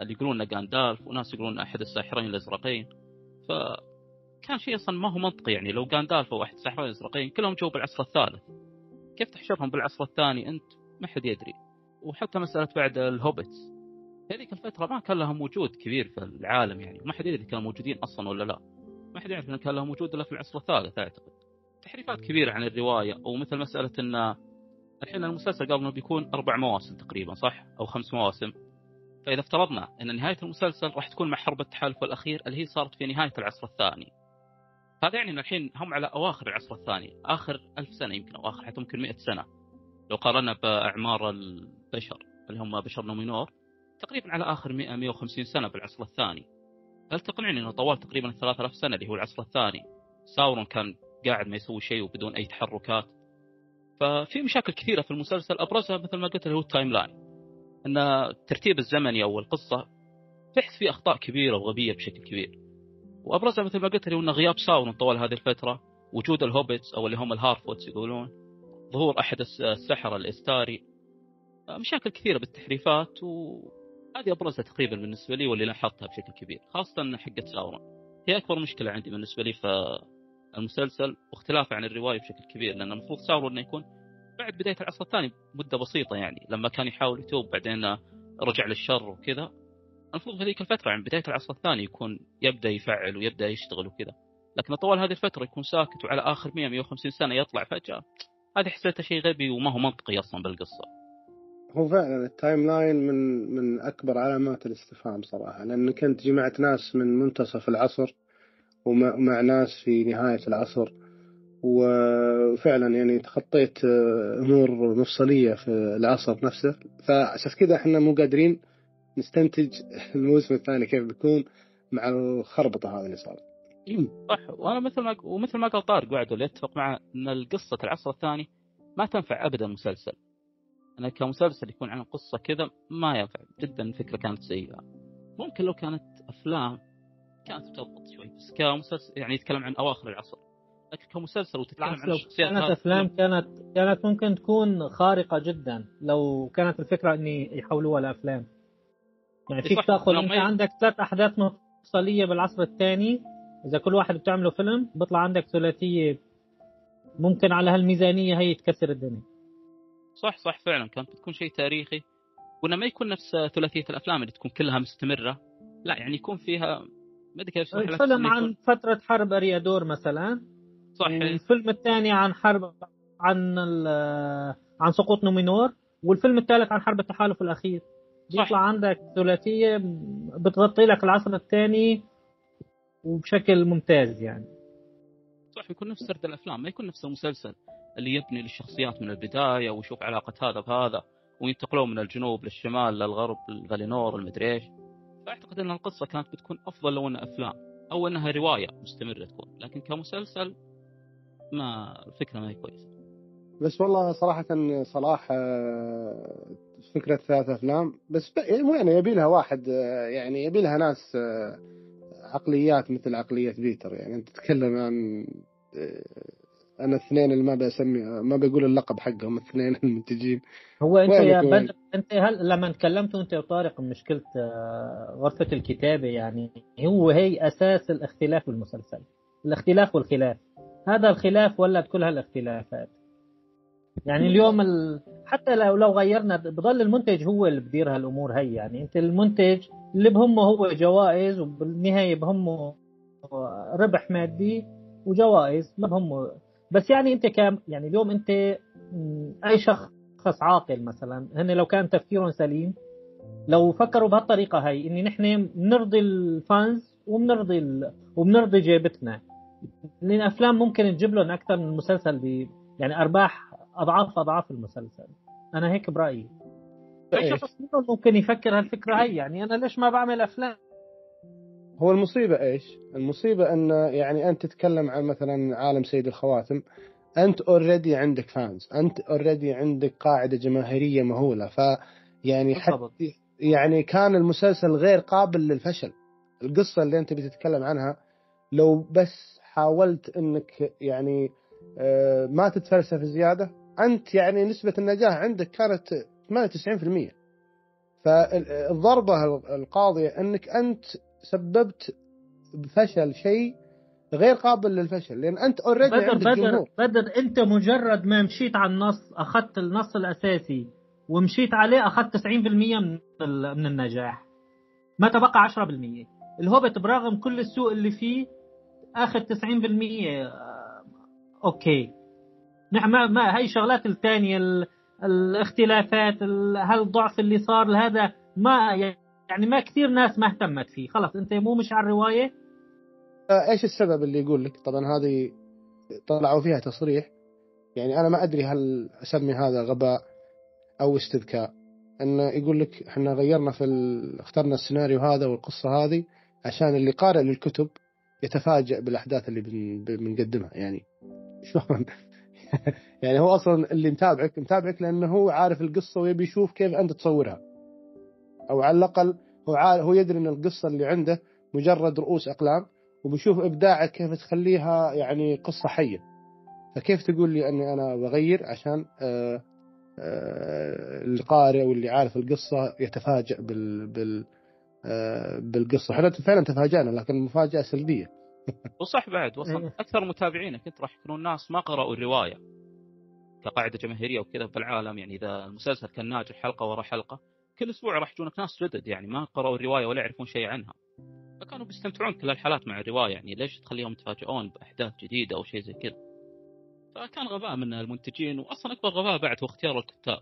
اللي يقولون انه جاندالف وناس يقولون أحد الساحرين الأزرقين. ف كان شيء أصلا ما هو منطقي يعني لو جاندالف أو أحد الساحرين الأزرقين كلهم جو بالعصر الثالث. كيف تحشرهم بالعصر الثاني؟ أنت ما حد يدري. وحتى مسألة بعد الهوبتس هذيك الفترة ما كان لهم وجود كبير في العالم يعني ما حد يدري كانوا موجودين أصلا ولا لا. ما حد يعرف انه كان لهم وجود إلا في العصر الثالث أعتقد. تحريفات كبيرة عن الرواية ومثل مسألة إن الحين المسلسل قال انه بيكون أربع مواسم تقريبا صح؟ أو خمس مواسم. فإذا افترضنا إن نهاية المسلسل راح تكون مع حرب التحالف الأخير اللي هي صارت في نهاية العصر الثاني. هذا يعني إن الحين هم على أواخر العصر الثاني آخر ألف سنة يمكن أو آخر حتى ممكن 100 سنة. لو قارنا بأعمار البشر اللي هم بشر نومينور تقريبا على آخر 100 150 سنة بالعصر الثاني. هل تقنعني إنه طوال تقريبا 3000 سنة اللي هو العصر الثاني؟ ساورون كان قاعد ما يسوي شيء وبدون أي تحركات. ففي مشاكل كثيرة في المسلسل أبرزها مثل ما قلت اللي هو ال timeline. إن الترتيب الزمني أو القصة تحس فيه أخطاء كبيرة وغبية بشكل كبير. وأبرزها مثل ما قلت اللي هو إن غياب ساورون طوال هذه الفترة وجود الهوبيتس أو اللي هم الهارفوتس يقولون ظهور أحد السحرة الإستاري. مشاكل كثيرة بالتحريفات وهذه أبرزها تقريبا بالنسبة لي واللي لاحظتها بشكل كبير خاصة حقه ساورون هي أكبر مشكلة عندي بالنسبة لي في المسلسل واختلافه عن الرواية بشكل كبير لأن المفروض ساورون إنه يكون بعد بداية العصر الثاني مدة بسيطة يعني لما كان يحاول يتوب بعدين رجع للشر وكذا. المفروض في ذيك الفترة عند بداية العصر الثاني يكون يبدأ يفعل ويبدأ يشتغل وكذا. لكن طوال هذه الفترة يكون ساكت وعلى آخر 100 150 سنة يطلع فجأة. هذه حسيتها شيء غبي وما هو منطقي أصلا بالقصة. هو فعلا ال timeline من من أكبر علامات الاستفهام صراحة لانك انت جمعت ناس من منتصف العصر ومع ناس في نهاية العصر وفعلا يعني تخطيت أمور مفصلية في العصر نفسه فعشان كذا إحنا مو قادرين نستنتج الموسم الثاني كيف بيكون مع الخربطة هذه اللي صارت. صح وأنا مثل ما ومثل ما قال طارق وعد اللي يتفق معه إن القصة العصر الثاني ما تنفع ابدا مسلسل. أنا كمسلسل يكون عن قصة كذا ما ينفع جدا الفكرة كانت سيئة. ممكن لو كانت أفلام كانت بتضبط شوي بس كمسلسل يعني يتكلم عن أواخر العصر. لكن كمسلسل وتتكلم عن الشخصيات كانت أفلام كانت كانت ممكن تكون خارقة جدا لو كانت الفكرة إني يحولوها لأفلام يعني فيك تأخذ أنت عندك ثلاث أحداث مفصلية بالعصر الثاني إذا كل واحد بتعمله فيلم بيطلع عندك ثلاثية ممكن على هالميزانية هي تكسر الدنيا صح صح فعلا. كانت بتكون شيء تاريخي. وإنه ما يكون نفس ثلاثية الأفلام اللي تكون كلها مستمرة. لا يعني يكون فيها ما أدري كيف فيلم عن فترة حرب أريادور مثلا. صح الفيلم الثاني عن حرب عن عن سقوط نومينور. والفيلم الثالث عن حرب التحالف الأخير. بيطلع عندك ثلاثية بتغطي لك العصر الثاني وبشكل ممتاز يعني. صح يكون نفس سرد الأفلام ما يكون نفس المسلسل. اللي يبني للشخصيات من البداية ويشوف علاقة هذا بهذا وينتقلون من الجنوب للشمال للغرب للفالينور المدري إيش فأعتقد إن القصة كانت بتكون أفضل لو إنها أفلام أو إنها رواية مستمرة تكون لكن كمسلسل ما الفكرة ما هي كويسة. بس والله صراحة صلاح آه، فكرة ثلاث أفلام بس يعني يبي لها واحد آه، يعني يبي لها ناس آه، عقليات مثل عقلية بيتر يعني أنت تتكلم عن أنا الاثنين اللي ما بسمي ما بقول اللقب حقهم الاثنين المنتجين هو أنت يا بدر أنت هل لما تكلمتوا أنت وطارق مشكلة غرفة الكتابة يعني هو هي أساس الاختلاف بالمسلسل الاختلاف والخلاف. هذا الخلاف ولد كل هالاختلافات؟ يعني اليوم ال... حتى لو لو غيرنا بضل المنتج هو اللي بدير هالأمور هي يعني. أنت المنتج اللي بهمه هو جوائز وبالنهاية بهمه ربح مادي وجوائز ما بهمه بس يعني انت كم يعني اليوم انت أي شخص عاقل مثلا هن لو كان تفكيرهم سليم لو فكروا بهالطريقة هي إني نحن بنرضي الفانز وبنرضي ال... وبنرضي جيبتنا. لأن أفلام ممكن تجيب لهم أكثر من مسلسل ب يعني أرباح أضعاف أضعاف المسلسل. أنا هيك برأيي. أي شخص ممكن يفكر هالفكرة هي يعني أنا ليش ما بعمل أفلام؟ هو المصيبة إيش؟ المصيبة أن يعني أنت تتكلم عن مثلا عالم سيد الخواتم أنت already عندك fans أنت already عندك قاعدة جماهيرية مهولة ف يعني حتى يعني كان المسلسل غير قابل للفشل. القصة اللي أنت بتتكلم عنها لو بس حاولت إنك يعني آه، ما تتفلسف زيادة أنت يعني نسبة النجاح عندك كانت 98% فالضربه القاضية إنك أنت سببت بفشل شيء غير قابل للفشل لأن أنت already بدر عندك بدر جمهور. بدر أنت مجرد ما مشيت على النص أخذت النص الأساسي ومشيت عليه أخذت 90% من من النجاح. ما تبقى 10% الهوبيت برغم كل السوء اللي فيه أخذ 90% أوكي. نعم ما, ما هاي الشغلات الثانية ال... الاختلافات ال... هالضعف اللي صار هذا ما يعني ما كثير ناس ما اهتمت فيه. خلص انت مو مش على الروايه آه، إيش السبب اللي يقول لك؟ طبعا هذه طلعوا فيها تصريح. يعني أنا ما أدري هل أسمي هذا غباء أو استذكاء. انه يقول لك إحنا غيرنا في ال... اخترنا السيناريو هذا والقصة هذه عشان اللي قارئ للكتب يتفاجأ بالأحداث اللي بن... بنقدمها. يعني شلون يعني هو أصلا اللي متابعك متابعك لأنه هو عارف القصة ويبي يشوف كيف أنت تصورها. أو على الأقل هو هو يدري إن القصة اللي عنده مجرد رؤوس أقلام وبيشوف ابداعك كيف تخليها يعني قصة حية. فكيف تقول لي إني أنا بغير عشان آه آه القارئ واللي عارف القصة يتفاجأ بال بال آه بالقصة. إحنا فعلا تفاجأنا لكن المفاجاه سلبية. وصح بعد وصل إيه. أكثر متابعينك انت راح يكونوا الناس ما قرأوا الرواية كقاعدة جماهيرية وكذا بالعالم يعني إذا المسلسل كان ناجح حلقة ورا حلقة كل أسبوع راح يجونك ناس جدد يعني ما قرأوا الرواية ولا يعرفون شيء عنها. فكانوا بيستمتعون كل الحالات مع الرواية يعني ليش تخليهم يتفاجئون بأحداث جديدة أو شيء زي كذا. فكان غباء من المنتجين واصلا أكبر غباء بعد هو اختيار الكتاب.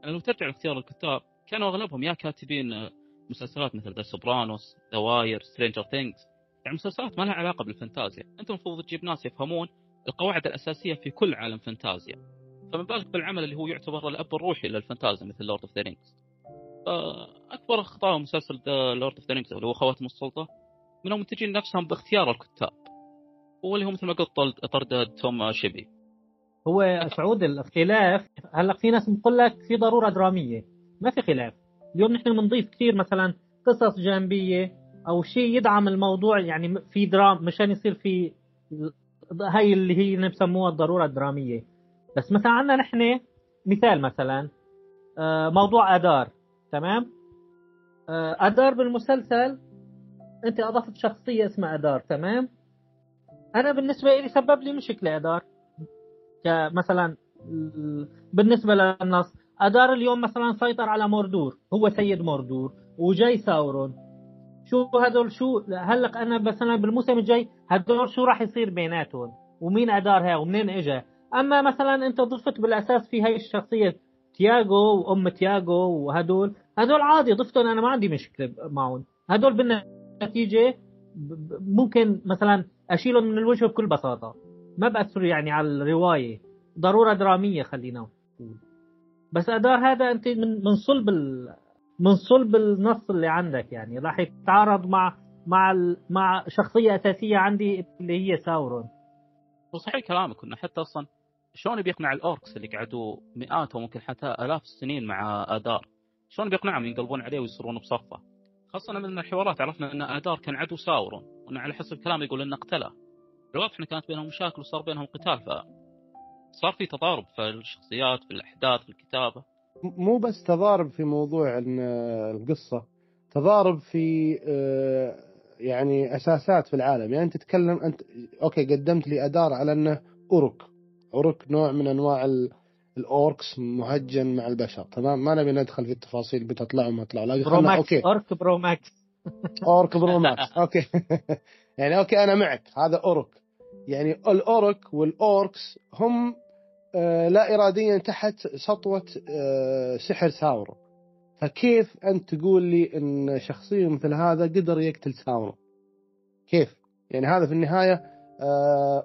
يعني لو ترجع لاختيار الكتاب كانوا أغلبهم يا كاتبين مسلسلات مثل The Sopranos The Wire Stranger Things يعني مسلسلات ما لها علاقة بالفانتازيا. أنت المفروض تجيب ناس يفهمون القواعد الأساسية في كل عالم فانتازيا. فما بالك بالعمل اللي هو يعتبر الأب الروحي للفانتازيا مثل Lord of the Rings فاكبر أخطاء مسلسل Lord of the اللي هو خواتم السلطة. من المنتجين نفسهم باختيار الكتاب واللي هو مثل ما قلت طرد- طرد توم شيبي. هو سعود الاختلاف هلا في ناس بتقول لك في ضرورة درامية. ما في خلاف. اليوم نحن بنضيف كثير مثلا قصص جانبية أو شيء يدعم الموضوع يعني في درام مشان يصير في هاي اللي هي بسموها الضرورة الدرامية. بس مثلا عندنا نحن مثال مثلا آه، موضوع آدار. تمام؟ آه، أدار بالمسلسل أنت أضفت شخصية اسمها أدار تمام؟ أنا بالنسبة لي سبب لي مشكلة أدار. كمثلا ال- بالنسبة للنص أدار اليوم مثلا سيطر على موردور هو سيد موردور وجاي ساورون. شو هدول شو؟ هلأ أنا مثلا بالموسم الجاي هدول شو راح يصير بيناتهم؟ ومين ادارها ومنين اجى أما مثلا أنت ضفت بالأساس في هاي الشخصية تياغو وأم تياغو وهدول هدول عادي ضفتهم أنا ما عندي مشكلة معهم. هدول بالنتيجة ممكن مثلا أشيلهم من الوجه بكل بساطة. ما بأثر يعني على الرواية. ضرورة درامية خلينا نقول. بس ادار هذا أنت من من صلب ال... من صلب النص اللي عندك يعني. راح يتعارض مع مع ال... مع شخصية أساسية عندي اللي هي ساورون. وصحيح كلامك إنه حتى أصلا شلون بيقنع الأوركس اللي قعدوا مئات وممكن حتى آلاف السنين مع ادار شلون بيقنعهم ينقلبون عليه ويصيرون بصفه؟ خاصة من الحوارات عرفنا أن آدار كان عدو ساورون وأنه على حسب كلام يقول إنه قتله الواضح انه كانت بينهم مشاكل وصار بينهم قتال ف صار في تضارب في الشخصيات في الأحداث في الكتابة. مو بس تضارب في موضوع آه، القصة تضارب في آه، يعني أساسات في العالم. يعني أنت تتكلم أنت okay قدمت لي أدار على أنه orc. orc نوع من أنواع ال- ال orcs مهجن مع البشر. تمام؟ ما نبي ندخل في التفاصيل بتطلع وما تطلع. لكن خلنا Pro Max okay. orc Pro Max orc Pro Max okay. يعني okay أنا معك. هذا orc. يعني ال orc وال orcs هم آه، لا اراديا تحت سطوة آه، سحر ساورون فكيف أنت تقول لي إن شخصية مثل هذا قدر يقتل ساورون كيف؟ يعني هذا في النهاية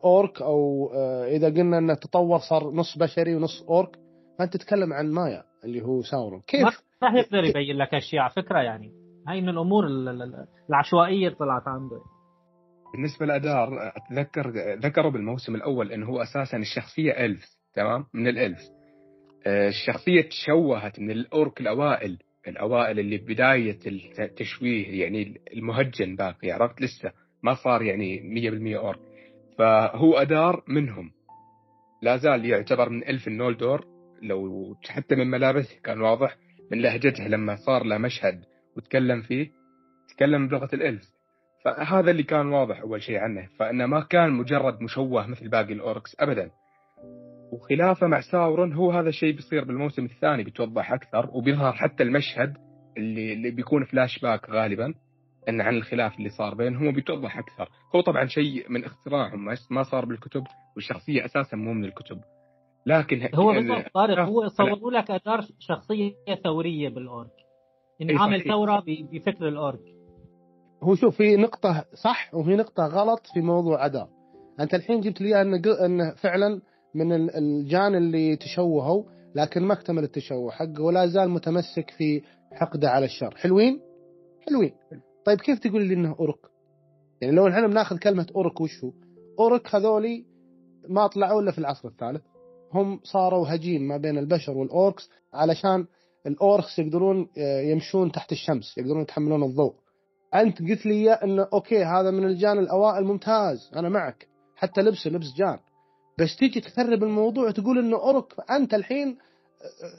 orc أو آه، إذا قلنا إنه تطور صار نص بشري ونص orc فانت تتكلم عن مايا اللي هو ساورون كيف؟ راح يقدر يبين لك اشياء على فكرة يعني. هاي من الأمور ال- ال- ال- العشوائية اللي طلعت عنده بالنسبة لأدار أتذكر ذكروا بالموسم الأول إنه هو أساسا الشخصية elf تمام؟ من ال elf آه، الشخصية تشوهت من ال orc الأوائل الأوائل اللي بداية التشويه يعني المهجن باقي عرفت لسه ما صار يعني 100% orc فهو أدار منهم. لا زال يعتبر من elf النولدور. لو حتى من ملابسه كان واضح من لهجته لما صار له مشهد وتكلم فيه تكلم بلغة ال elf. فهذا اللي كان واضح أول شيء عنه فإنه ما كان مجرد مشوه مثل باقي ال orcs ابدا. وخلافه مع ساورون هو هذا الشيء بيصير بالموسم الثاني بيتوضح أكثر وبيظهر حتى المشهد اللي اللي بيكون فلاش باك غالبا. إن عن الخلاف اللي صار بينهم وبتوضح أكثر. هو طبعا شيء من اختراعهم ما صار بالكتب والشخصية أساسا مو من الكتب. لكن هو بالضبط طارق هو صوروا لك ادار شخصية ثورية بال orc. إن عامل ثورة بفكر ال orc. هو شوف في نقطة صح وفي نقطة غلط في موضوع أدار أنت الحين جبت لي أنه أنه فعلا من الجان اللي تشوهوا لكن ما اكتمل التشوه حقه ولا زال متمسك في حقده على الشر. حلوين؟ حلوين. طيب كيف تقول لي إنه orc يعني لو إحنا بناخذ كلمة orc وش هو؟ orc هذولي ما طلعوا إلا في العصر الثالث. هم صاروا هجين ما بين البشر وال orcs علشان ال orcs يقدرون آه، يمشون تحت الشمس يقدرون يتحملون الضوء. أنت قلت لي إنه okay هذا من الجان الأوائل ممتاز أنا معك. حتى لبسه لبس جان. بس تيجي تخرب الموضوع وتقول إنه orc فأنت الحين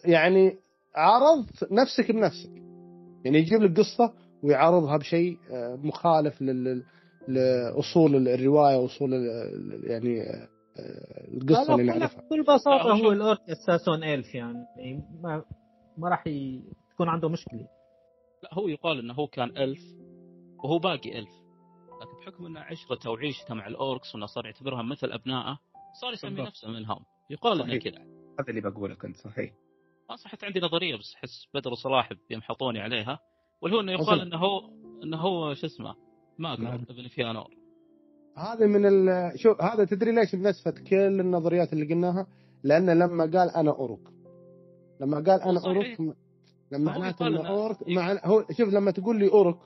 يعني عارضت نفسك بنفسك. يعني يجيب لك قصة ويعارضها بشيء آه، مخالف لل لأصول الرواية وأصول يعني آه، القصة اللي نعرفها. بكل بساطة هو ال orc أساسا elf يعني ما ما راح تكون عنده مشكلة. لا هو يقال إنه هو كان elf وهو باقي elf. لكن بحكم إنه عشرته وعيشته مع ال orcs وإنه صار يعتبرها مثل أبنائه صار يسمي نفسه منهم. يقال إنه كذا. هذا اللي بقوله كنت صحيح. ما صحت عندي نظرية بس أحس بدر وصلاح بيمحطوني عليها. واللي هو إنه يقال إنه هو إنه هو شو اسمه؟ نعم. ابن فيانور هذا من ال شوف هذا تدري ليش نسفت كل النظريات اللي قلناها؟ لأنه لما قال أنا orc. لما قال أنا orc لما معناته إنه orc مع هو شوف لما تقول لي orc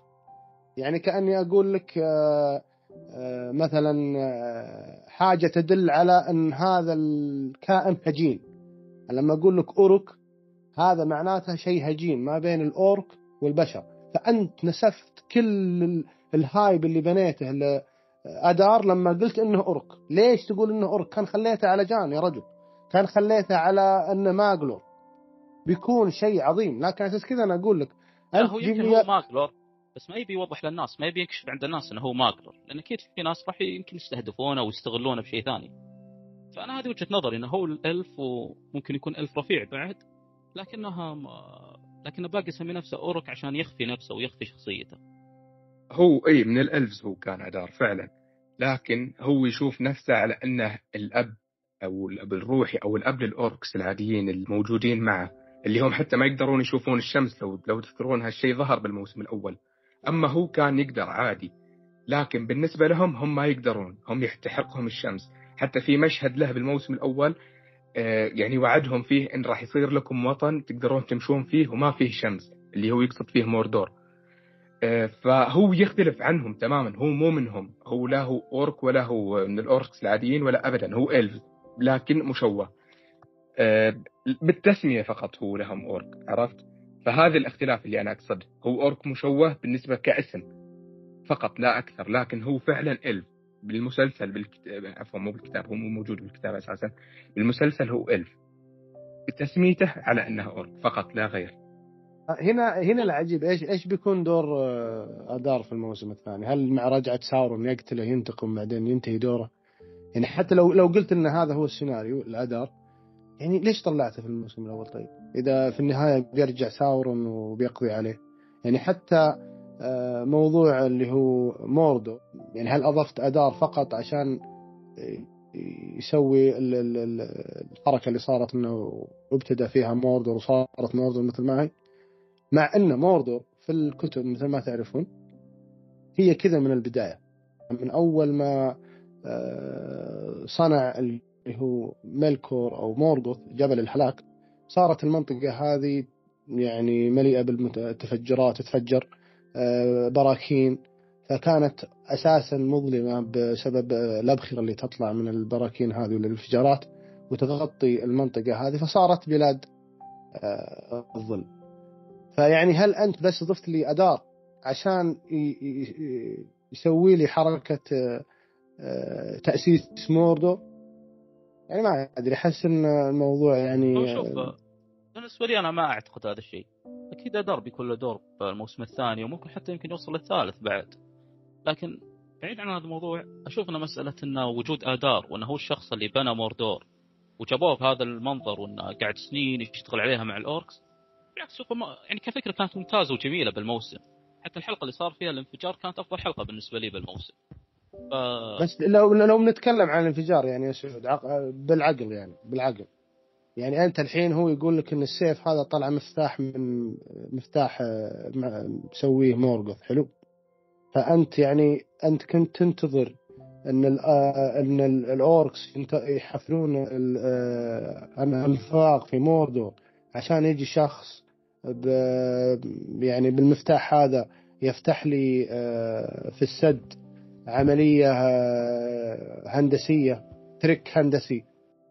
يعني كأني أقول لك آه آه مثلا آه حاجة تدل على إن هذا الكائن هجين. لما أقول لك orc هذا معناته شيء هجين ما بين ال orc والبشر. فأنت نسفت كل ال hype اللي بنيته أدار لما قلت إنه orc ليش تقول إنه orc كان خليته على جان يا رجل. كان خليته على إنه ماجلور. بيكون شيء عظيم. لكن أساس كذا أنا أقول لك أنت هو يمكن هو ماجلور بس ما يبي يوضح للناس ما يبي يكشف عند الناس إنه هو ماجلور. لأن أكيد في ناس راح يمكن يستهدفونه ويستغلونه بشيء ثاني. فأنا هذه وجهة نظري إنه هو ال elf وممكن يكون elf رفيع بعد لكنها لكنه باقي يسمي نفسه orc عشان يخفي نفسه ويخفي شخصيته. هو إي من ال elves هو كان أدار فعلا لكن هو يشوف نفسه على أنه الأب أو الأب الروحي أو الأب للاوركس العاديين الموجودين معه اللي هم حتى ما يقدرون يشوفون الشمس لو لو تذكرون هالشيء ظهر بالموسم الأول. أما هو كان يقدر عادي لكن بالنسبة لهم هم ما يقدرون هم تحرقهم الشمس. حتى في مشهد له بالموسم الأول آه، يعني وعدهم فيه إن راح يصير لكم وطن تقدرون تمشون فيه وما فيه شمس اللي هو يقصد فيه موردور. آه، فهو يختلف عنهم تماما هو مو منهم هو لا هو orc ولا هو من ال orcs العاديين ولا ابدا هو elf لكن مشوه. آه، بالتسمية فقط هو لهم orc عرفت؟ فهذا الاختلاف اللي أنا أقصده هو orc مشوه بالنسبة كاسم فقط لا أكثر لكن هو فعلا elf. بالمسلسل بالكتاب عفوا مو بالكتاب هو مو موجود بالكتاب أساسا بالمسلسل هو elf تسميته على أنه orc فقط لا غير هنا هنا العجيب إيش إيش بيكون دور آه، أدار في الموسم الثاني؟ هل مع رجعة ساورون يقتله ينتقم بعدين ينتهي دوره؟ يعني حتى لو لو قلت إن هذا هو السيناريو الأدار يعني ليش طلعته في الموسم الأول طيب؟ إذا في النهاية بيرجع ساورون وبيقضي عليه يعني حتى موضوع اللي هو موردو يعني هل أضفت ادار فقط عشان يسوي الحركة اللي صارت إنه ابتدى فيها موردور وصارت موردور مثل ما هي؟ مع إن موردور في الكتب مثل ما تعرفون هي كذا من البداية. من أول ما آه، صنع اللي هو ميلكور أو مورغوث جبل الهلاك صارت المنطقة هذه يعني مليئة بالتفجرات تتفجر. آه، براكين. فكانت أساسا مظلمة بسبب الأبخرة اللي تطلع من البراكين هذه والانفجارات وتغطي المنطقة هذه فصارت بلاد آه، الظل فيعني هل أنت بس ضفت لي ادار عشان يسوي لي حركة آه، تأسيس موردو؟ يعني ما أدري أحس إن الموضوع يعني بالنسبة لي أنا ما أعتقد هذا الشيء. أكيد أدار له دور بالموسم الثاني وممكن حتى يمكن يوصل للثالث بعد. لكن بعيد عن هذا الموضوع أشوف إن مسألة انه وجود آدار وانه هو الشخص اللي بنى موردور وجابوه بهذا المنظر وانه قاعد سنين يشتغل عليها مع الأوركس بالعكس يعني كفكرة كانت ممتازة وجميلة بالموسم. حتى الحلقة اللي صار فيها الانفجار كانت أفضل حلقة بالنسبة لي بالموسم. ف... بس لو لو بنتكلم عن الانفجار يعني يا سعود عق- بالعقل يعني بالعقل. يعني أنت الحين هو يقول لك إن السيف هذا طلع مفتاح من مفتاح آه، مسويه مورغوث حلو؟ فأنت يعني أنت كنت تنتظر إن آه، إن ال- الأوركس يحفرون ال- آه، الانفاق في موردور عشان يجي شخص يعني بالمفتاح هذا يفتح لي في السد عملية آه، هندسية تريك هندسي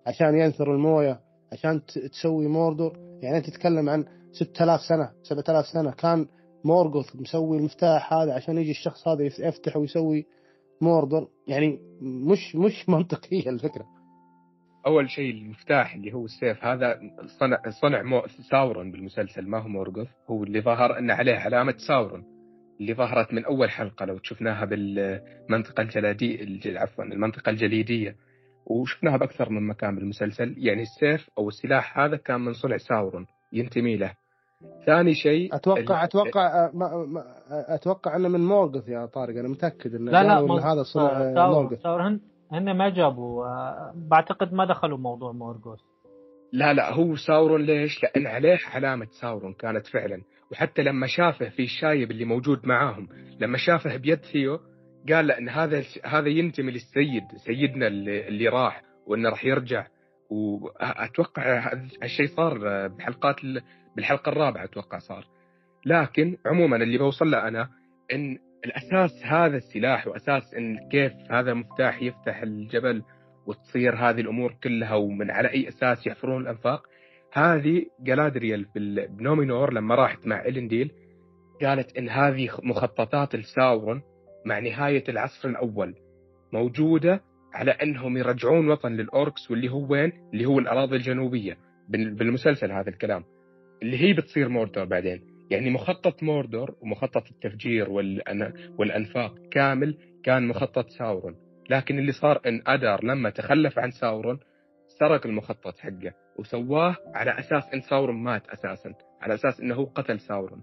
عشان ينثر الموية. عشان تسوي موردور يعني أنت تتكلم عن 6000 سنة 7000 سنة. كان مورغوث مسوي المفتاح هذا عشان يجي الشخص هذا يف- يفتح ويسوي موردور يعني مش مش منطقية الفكرة. أول شيء المفتاح اللي هو السيف هذا صنع صنع مو ساورون بالمسلسل ما هو مورغوث. هو اللي ظهر إن عليه علامة ساورون اللي ظهرت من أول حلقة لو شفناها بالمنطقة الجليديه الج- عفوا المنطقة الجليدية. وشفناها بأكثر من مكان بالمسلسل. يعني السيف أو السلاح هذا كان من صنع ساورون ينتمي له. ثاني شيء أتوقع ال- أتوقع ما ما أتوقع إنه من مورغوث يا طارق أنا متأكد إنه لا لا إن هذا صنع آه، آه، ساور هن هن ما جابوا آه، بعتقد ما دخلوا موضوع مورغوث. لا لا هو ساورون ليش؟ لأن عليه علامة ساورون كانت فعلا. وحتى لما شافه في الشايب اللي موجود معاهم لما شافه بيد ثيو قال له إن هذا هذا ينتمي للسيد سيدنا اللي, اللي راح وإنه راح يرجع. وأتوقع هالشيء صار بحلقات ال- بالحلقة الرابعة أتوقع صار. لكن عموما اللي بوصل له أنا إن الأساس هذا السلاح وأساس إن كيف هذا مفتاح يفتح الجبل وتصير هذه الأمور كلها ومن على أي أساس يحفرون الأنفاق هذه جلادريال بنومينور لما راحت مع إلنديل قالت إن هذه مخططات الساورون مع نهاية العصر الأول موجودة على أنهم يرجعون وطن للأوركس واللي هو وين؟ اللي هو الأراضي الجنوبية بال- بالمسلسل هذا الكلام. اللي هي بتصير موردور بعدين. يعني مخطط موردور ومخطط التفجير والأن... والأنفاق كامل كان مخطط ساورون. لكن اللي صار إن أدار لما تخلف عن ساورون سرق المخطط حقه وسواه على أساس إن ساورون مات أساسا على أساس إنه هو قتل ساورون.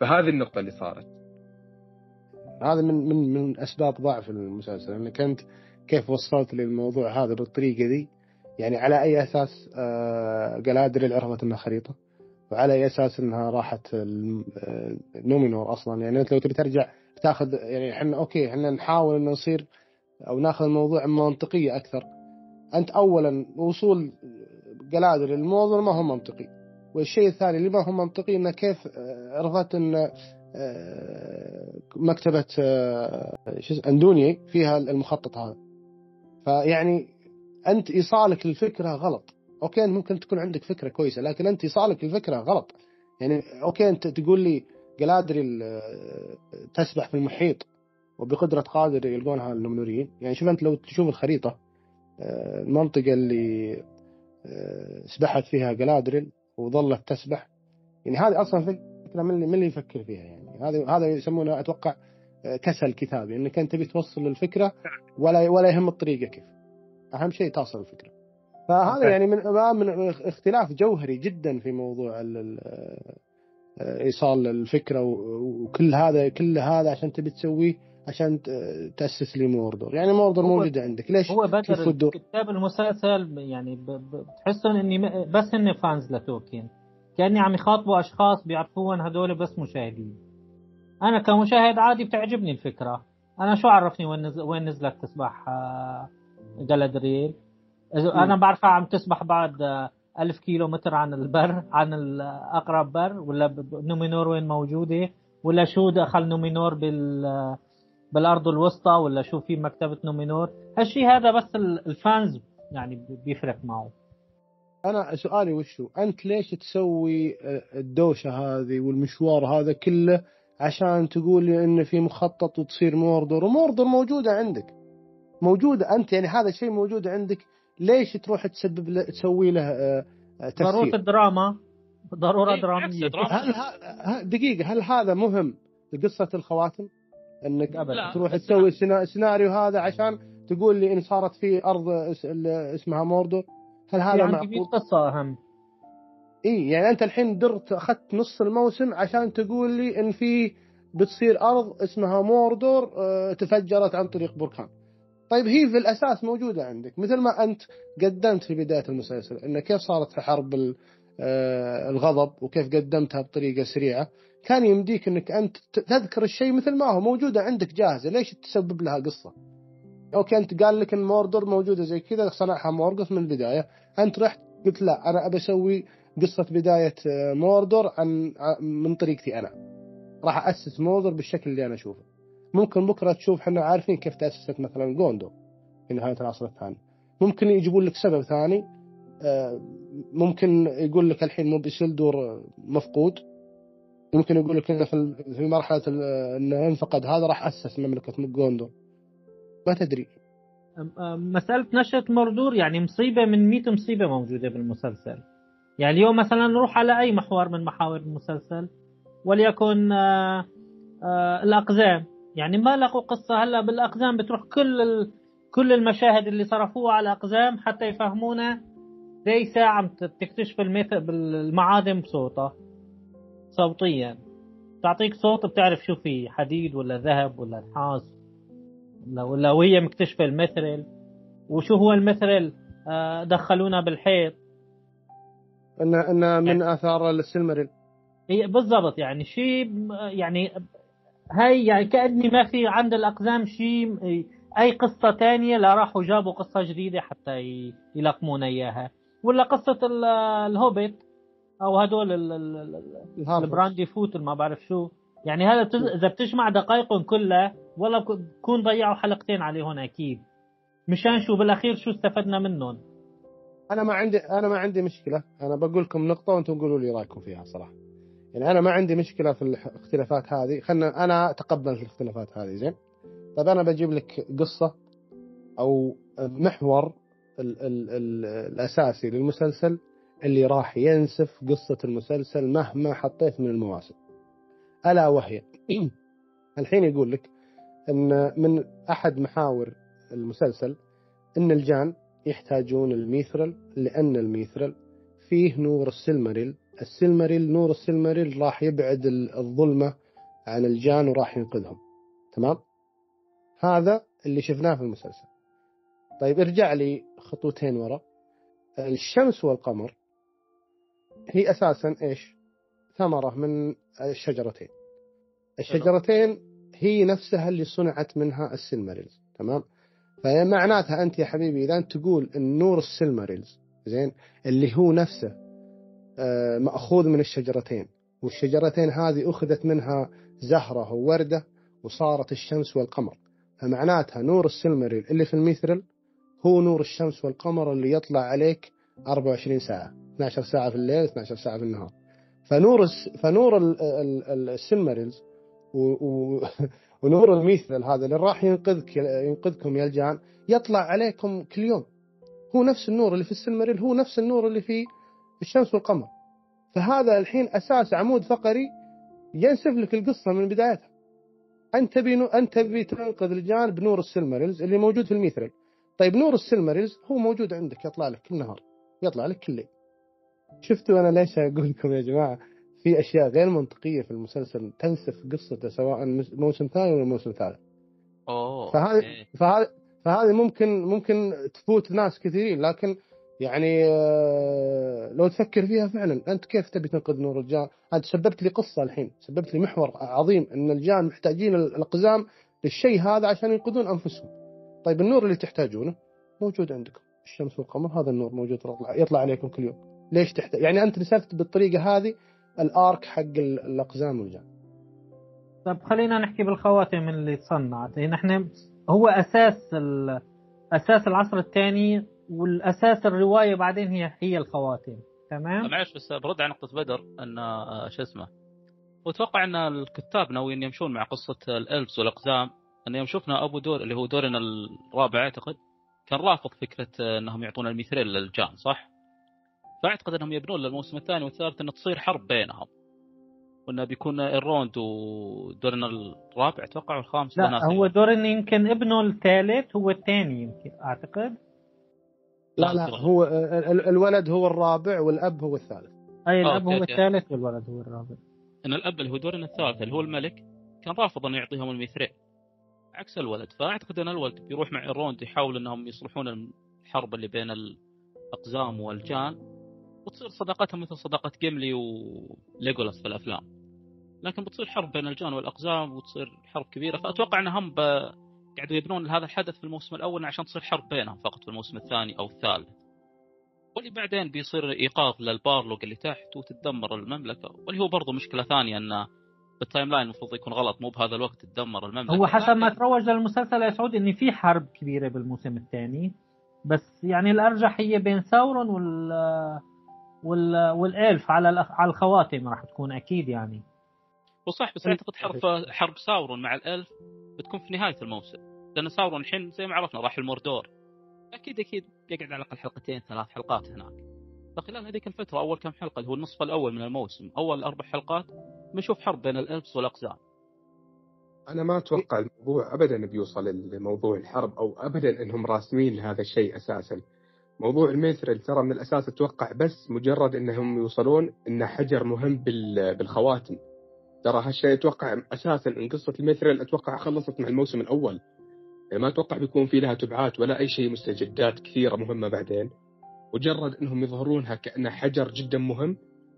فهذه النقطة اللي صارت. هذا من من من أسباب ضعف المسلسل إنك أنت كيف وصلت للموضوع هذا بالطريقة دي؟ يعني على أي أساس آه جلادريل عرفت إنها خريطة وعلى أي أساس إنها راحت آه، نومينور أصلا؟ يعني أنت لو تبي ترجع تاخذ يعني إحنا okay إحنا نحاول إنه نصير أو ناخذ الموضوع منطقية أكثر. أنت اولا وصول جلادريل للموضوع ما هو منطقي والشيء الثاني اللي ما هو منطقي إنه كيف آه، عرفت إن آه، مكتبة آه، أندوني فيها المخطط هذا. فيعني أنت إيصالك للفكرة غلط. أوكي ممكن تكون عندك فكرة كويسة لكن أنت إيصالك للفكرة غلط. يعني okay أنت تقول لي جلادريل آه، تسبح في المحيط وبقدرة قادر يلقونها النمنوريين يعني شوف أنت لو تشوف الخريطة آه، المنطقة اللي سبحت فيها جلادريل وظلت تسبح. يعني هذه أصلا فكرة من اللي من اللي يفكر فيها يعني. هذا هذا يسمونه أتوقع آه، كسل كتابي إنك أنت تبي توصل للفكره ولا ولا يهم الطريقة كيف. أهم شيء توصل الفكرة. فهذا. يعني من من اختلاف جوهري جدا في موضوع آه، إيصال الفكرة وكل هذا كل هذا عشان تبي تسويه عشان تأسس لي موردور يعني موردور موجوده عندك. ليش هو بدر الدور كتاب المسلسل يعني بتحسهم إني بس هن fans لتولكين كأني عم يخاطبوا أشخاص بيعرفوهم هدول بس مشاهدين. أنا كمشاهد عادي بتعجبني الفكرة. أنا شو عرفني وين نزل وين نزلت تسبح آه، جلادريل إذا أنا بعرفها عم تسبح بعد آه، ألف كيلو متر عن البر عن الأقرب بر ولا نومينور وين موجودة؟ ولا شو دخل نومينور بال بالأرض الوسطى؟ ولا شو في مكتبة نومينور؟ هالشيء هذا بس ال- ال fans يعني بيفرق معه. أنا سؤالي وشو أنت ليش تسوي آه، الدوشة هذه والمشوار هذا كله عشان تقول لي إن في مخطط وتصير موردر وموردر موجودة عندك. موجودة أنت يعني هذا الشيء موجود عندك. ليش تروح تسبب له تسوي له آه، آه، ضرورة تفسير الدراما. ضرورة إيه، دراما. هل ه- دقيقة هل هذا مهم لقصة الخواتم؟ إنك أبداً. لا، تروح تسوي السيناريو هذا عشان تقول لي إن صارت في أرض إس- ال- اسمها موردر؟ هل في هذا 100 معقول؟ قصة أهم. اي يعني أنت الحين درت أخذت نص الموسم عشان تقول لي إن في بتصير أرض اسمها موردور آه، تفجرت عن طريق بركان. طيب هي في الأساس موجودة عندك. مثل ما أنت قدمت في بداية المسلسل إن كيف صارت في حرب آه، الغضب وكيف قدمتها بطريقة سريعة كان يمديك إنك أنت تذكر الشيء مثل ما هو موجودة عندك جاهزة. ليش تسبب لها قصة؟ okay أنت قال لك إن موردور موجودة زي كذا صنعها مورغث من البداية. أنت رحت قلت لا أنا أبي أسوي قصة بداية آه، موردور عن من طريقتي أنا. راح أسس موردور بالشكل اللي أنا أشوفه. ممكن بكرة تشوف إحنا عارفين كيف تأسست مثلا جوندور في نهاية العصر الثاني. ممكن يجيبون لك سبب ثاني آه، ممكن يقول لك الحين موب إيسيلدور مفقود. ممكن يقول لك إنه في مرحلة إنه انفقد هذا راح أسس مملكة جوندور ما تدري. مسألة نشأة مردور يعني مصيبة من 100 مصيبة موجودة بالمسلسل. يعني اليوم مثلا نروح على أي محور من محاور المسلسل وليكن آه، آه، الأقزام. يعني ما لقوا قصة هلأ بالأقزام بتروح كل. كل المشاهد اللي صرفوها على الأقزام حتى يفهمونا زي ساعة تكتشف الميث... بالمعادن بصوتها صوتيا. تعطيك صوت بتعرف شو في حديد ولا ذهب ولا نحاس ولا ولا وهي مكتشفة المثرل. وشو هو المثرل؟ آه، دخلونا بالحيط. ان إن من آثار السلمريل. هي بالضبط. يعني شيء يعني هاي يعني كأني ما في عند الأقزام شيء أي قصة تانية لا راحوا جابوا قصة جديدة حتى يلقمونا إياها. ولا قصة ال- الهوبيت أو هدول. البراندي فوت ما بعرف شو. يعني هذا بتز... إذا بتجمع دقائقهم كلها والله بك- بكون ضيعوا حلقتين عليهم أكيد. مشان شو بالأخير شو استفدنا منهم؟ أنا ما عندي أنا ما عندي مشكلة. أنا بقول لكم نقطة وأنتم قولوا لي رأيكم فيها صراحة. يعني أنا ما عندي مشكلة في الاختلافات هذه. خلنا أنا أتقبل في الاختلافات هذه زين؟ طيب أنا بجيب لك قصة أو محور ال ال ال الأساسي للمسلسل اللي راح ينسف قصة المسلسل مهما حطيت من المواسم. ألا وهي. الحين يقول لك إن من أحد محاور المسلسل إن الجان يحتاجون الميثرل لأن الميثرل فيه نور السلمريل. السلمريل نور السلمريل راح يبعد ال- الظلمة عن الجان وراح ينقذهم. تمام؟ هذا اللي شفناه في المسلسل. طيب ارجع لي خطوتين ورا. الشمس والقمر هي أساسا إيش؟ ثمرة من الشجرتين. الشجرتين هي نفسها اللي صنعت منها السلمريلز تمام؟ فمعناتها أنت يا حبيبي إذا أنت تقول إن نور السلمريلز زين اللي هو نفسه آه، مأخوذ من الشجرتين والشجرتين هذه أخذت منها زهرة ووردة وصارت الشمس والقمر فمعناتها نور السلمريل اللي في الميثرل هو نور الشمس والقمر اللي يطلع عليك 24 ساعة 12 ساعة في الليل 12 ساعة في النهار فنور. فنور ال... ال... ال- السلمريلز. و... ونور الميثرل هذا اللي راح ينقذك ينقذكم يا الجان. يطلع عليكم كل يوم. هو نفس النور اللي في السلمريل هو نفس النور اللي في الشمس والقمر. فهذا الحين أساس عمود فقري ينسف لك القصة من بدايتها. أنت تبي نو... أنت تبي تنقذ الجان بنور السلمريلز اللي موجود في الميثرل طيب نور السلمريلز هو موجود عندك يطلع لك كل نهار يطلع لك كل ليل شفتوا أنا ليش أقول لكم يا جماعة؟ في أشياء غير منطقية في المسلسل تنسف قصته سواء موسم ثاني ولا موسم ثالث أوه فهذه. فهذه فهذه ممكن ممكن تفوت ناس كثيرين لكن يعني آه، لو تفكر فيها فعلا أنت كيف تبي تنقذ نور الجان؟ انت سببت لي قصة الحين، سببت لي محور عظيم إن الجان محتاجين الأقزام للشيء هذا عشان ينقذون أنفسهم. طيب النور اللي تحتاجونه موجود عندكم، الشمس والقمر هذا النور موجود يطلع, يطلع عليكم كل يوم. ليش تحتاج؟ يعني أنت نسفت بالطريقة هذه الارك حق ال- الاقزام والجان. طب خلينا نحكي بالخواتم اللي تصنعت يعني نحن هو أساس ال... أساس العصر الثاني والأساس الرواية بعدين هي هي الخواتم. تمام؟ معلش بس برد على نقطة بدر إن آه، شو اسمه. وأتوقع إن الكتاب ناويين يمشون مع قصة ال Elves والأقزام. إن يوم شفنا أبو دورن اللي هو دورن الرابع أعتقد كان رافض فكرة آه، إنهم يعطون الميثريل للجان صح؟ فأعتقد أنهم يبنون للموسم الثاني والثالث انه تصير حرب بينهم وانه بيكون الروند ودورن الرابع أتوقع والخامس لا. هو دورن يمكن ابنه الثالث هو الثاني يمكن أعتقد لا لا هو ال- ال- الولد هو الرابع والأب هو الثالث. أي آه، الاب هو. الثالث والولد هو الرابع إن الأب اللي هو دورن الثالث اللي هو الملك كان رافض انه يعطيهم الميثريل عكس الولد فأعتقد أن الولد بيروح مع الروند يحاول إنهم يصلحون الحرب اللي بين الأقزام والجان وتصير صداقتهم مثل صداقة جيملي وليجولاس في الأفلام. لكن بتصير حرب بين الجان والأقزام وتصير حرب كبيرة. فأتوقع انهم ب... قاعدوا يبنون هذا الحدث في الموسم الأول عشان تصير حرب بينهم فقط في الموسم الثاني أو الثالث. واللي بعدين بيصير إيقاظ للبالروج اللي تحت وتتدمر المملكة. واللي هو برضه مشكلة ثانية انه ال timeline المفروض يكون غلط. مو بهذا الوقت تدمر المملكة. هو حسب ما تروج للمسلسل يا سعود إن في حرب كبيرة بالموسم الثاني. بس يعني الارجح هي بين ساورون وال وال والإلف على على الخواتم راح تكون أكيد يعني. وصح بس أعتقد حرب حرب ساورون مع الإلف بتكون في نهاية الموسم لأن ساورون الحين زي ما عرفنا راح الموردور. أكيد أكيد بيقعد على الأقل حلقتين ثلاث حلقات هناك. فخلال هذيك الفترة أول كم حلقة اللي هو النصف الأول من الموسم أول أربع حلقات بنشوف حرب بين الالفس والأقزام. أنا ما أتوقع الموضوع ابدا بيوصل لموضوع الحرب أو ابدا إنهم راسمين هذا الشيء أساسا. موضوع الميثريل ترى من الأساس أتوقع بس مجرد إنهم يوصلون انه حجر مهم بالخواتم. ترى هالشيء أتوقع أساسا إن قصة الميثريل أتوقع خلصت مع الموسم الأول. يعني ما أتوقع بيكون في لها تبعات ولا أي شيء مستجدات كثيرة مهمة بعدين. مجرد إنهم يظهرونها كأنه حجر جدا مهم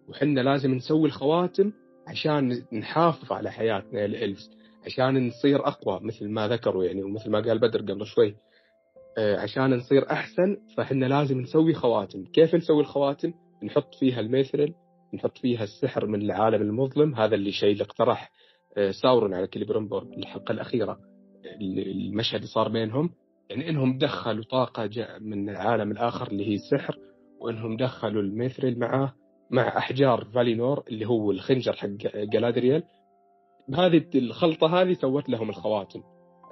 وحنا لازم نسوي الخواتم عشان نحافظ على حياتنا الإلفز عشان نصير أقوى مثل ما ذكروا يعني ومثل ما قال بدر قبل شوي. عشان نصير أحسن فإحنا لازم نسوي خواتم. كيف نسوي الخواتم؟ نحط فيها الميثريل نحط فيها السحر من العالم المظلم. هذا اللي شيء اللي اقترح آه، ساورون على كليبرمبور الحلقة الأخيرة المشهد اللي صار بينهم. يعني إنهم دخلوا طاقة جاء من العالم الآخر اللي هي السحر وإنهم دخلوا الميثريل معاه مع أحجار فالينور اللي هو الخنجر حق جالادريال بهذه الخلطة هذه سوت لهم الخواتم.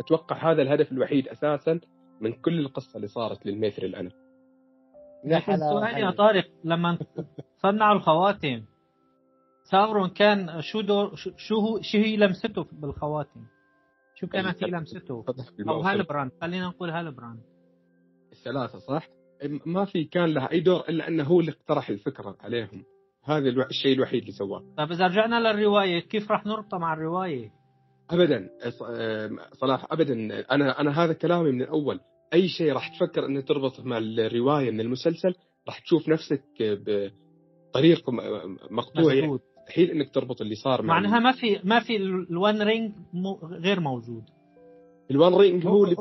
أتوقع هذا الهدف الوحيد أساسا من كل القصة اللي صارت للميثريل أنا لكن سؤال يا طارق لما صنعوا الخواتم ساورون كان شو دور شو هو شو هي لمسته بالخواتم؟ شو كانت هي لمسته؟ أو هالبراند خلينا نقول هالبراند الثلاثة صح؟ ما في كان لها أي دور إلا أنه هو اللي اقترح الفكرة عليهم هذا الشيء الوحيد اللي سواه طيب إذا رجعنا للرواية كيف راح نربطها مع الرواية؟ ابدا صلاح ابدا أنا أنا هذا كلامي من الأول أي شيء راح تفكر إنه تربط مع الرواية من المسلسل راح تشوف نفسك بطريق مقطوع يعني مستحيل إنك تربط اللي صار مع معناها ما في ما في ال One Ring غير موجود. ال One Ring هو اللي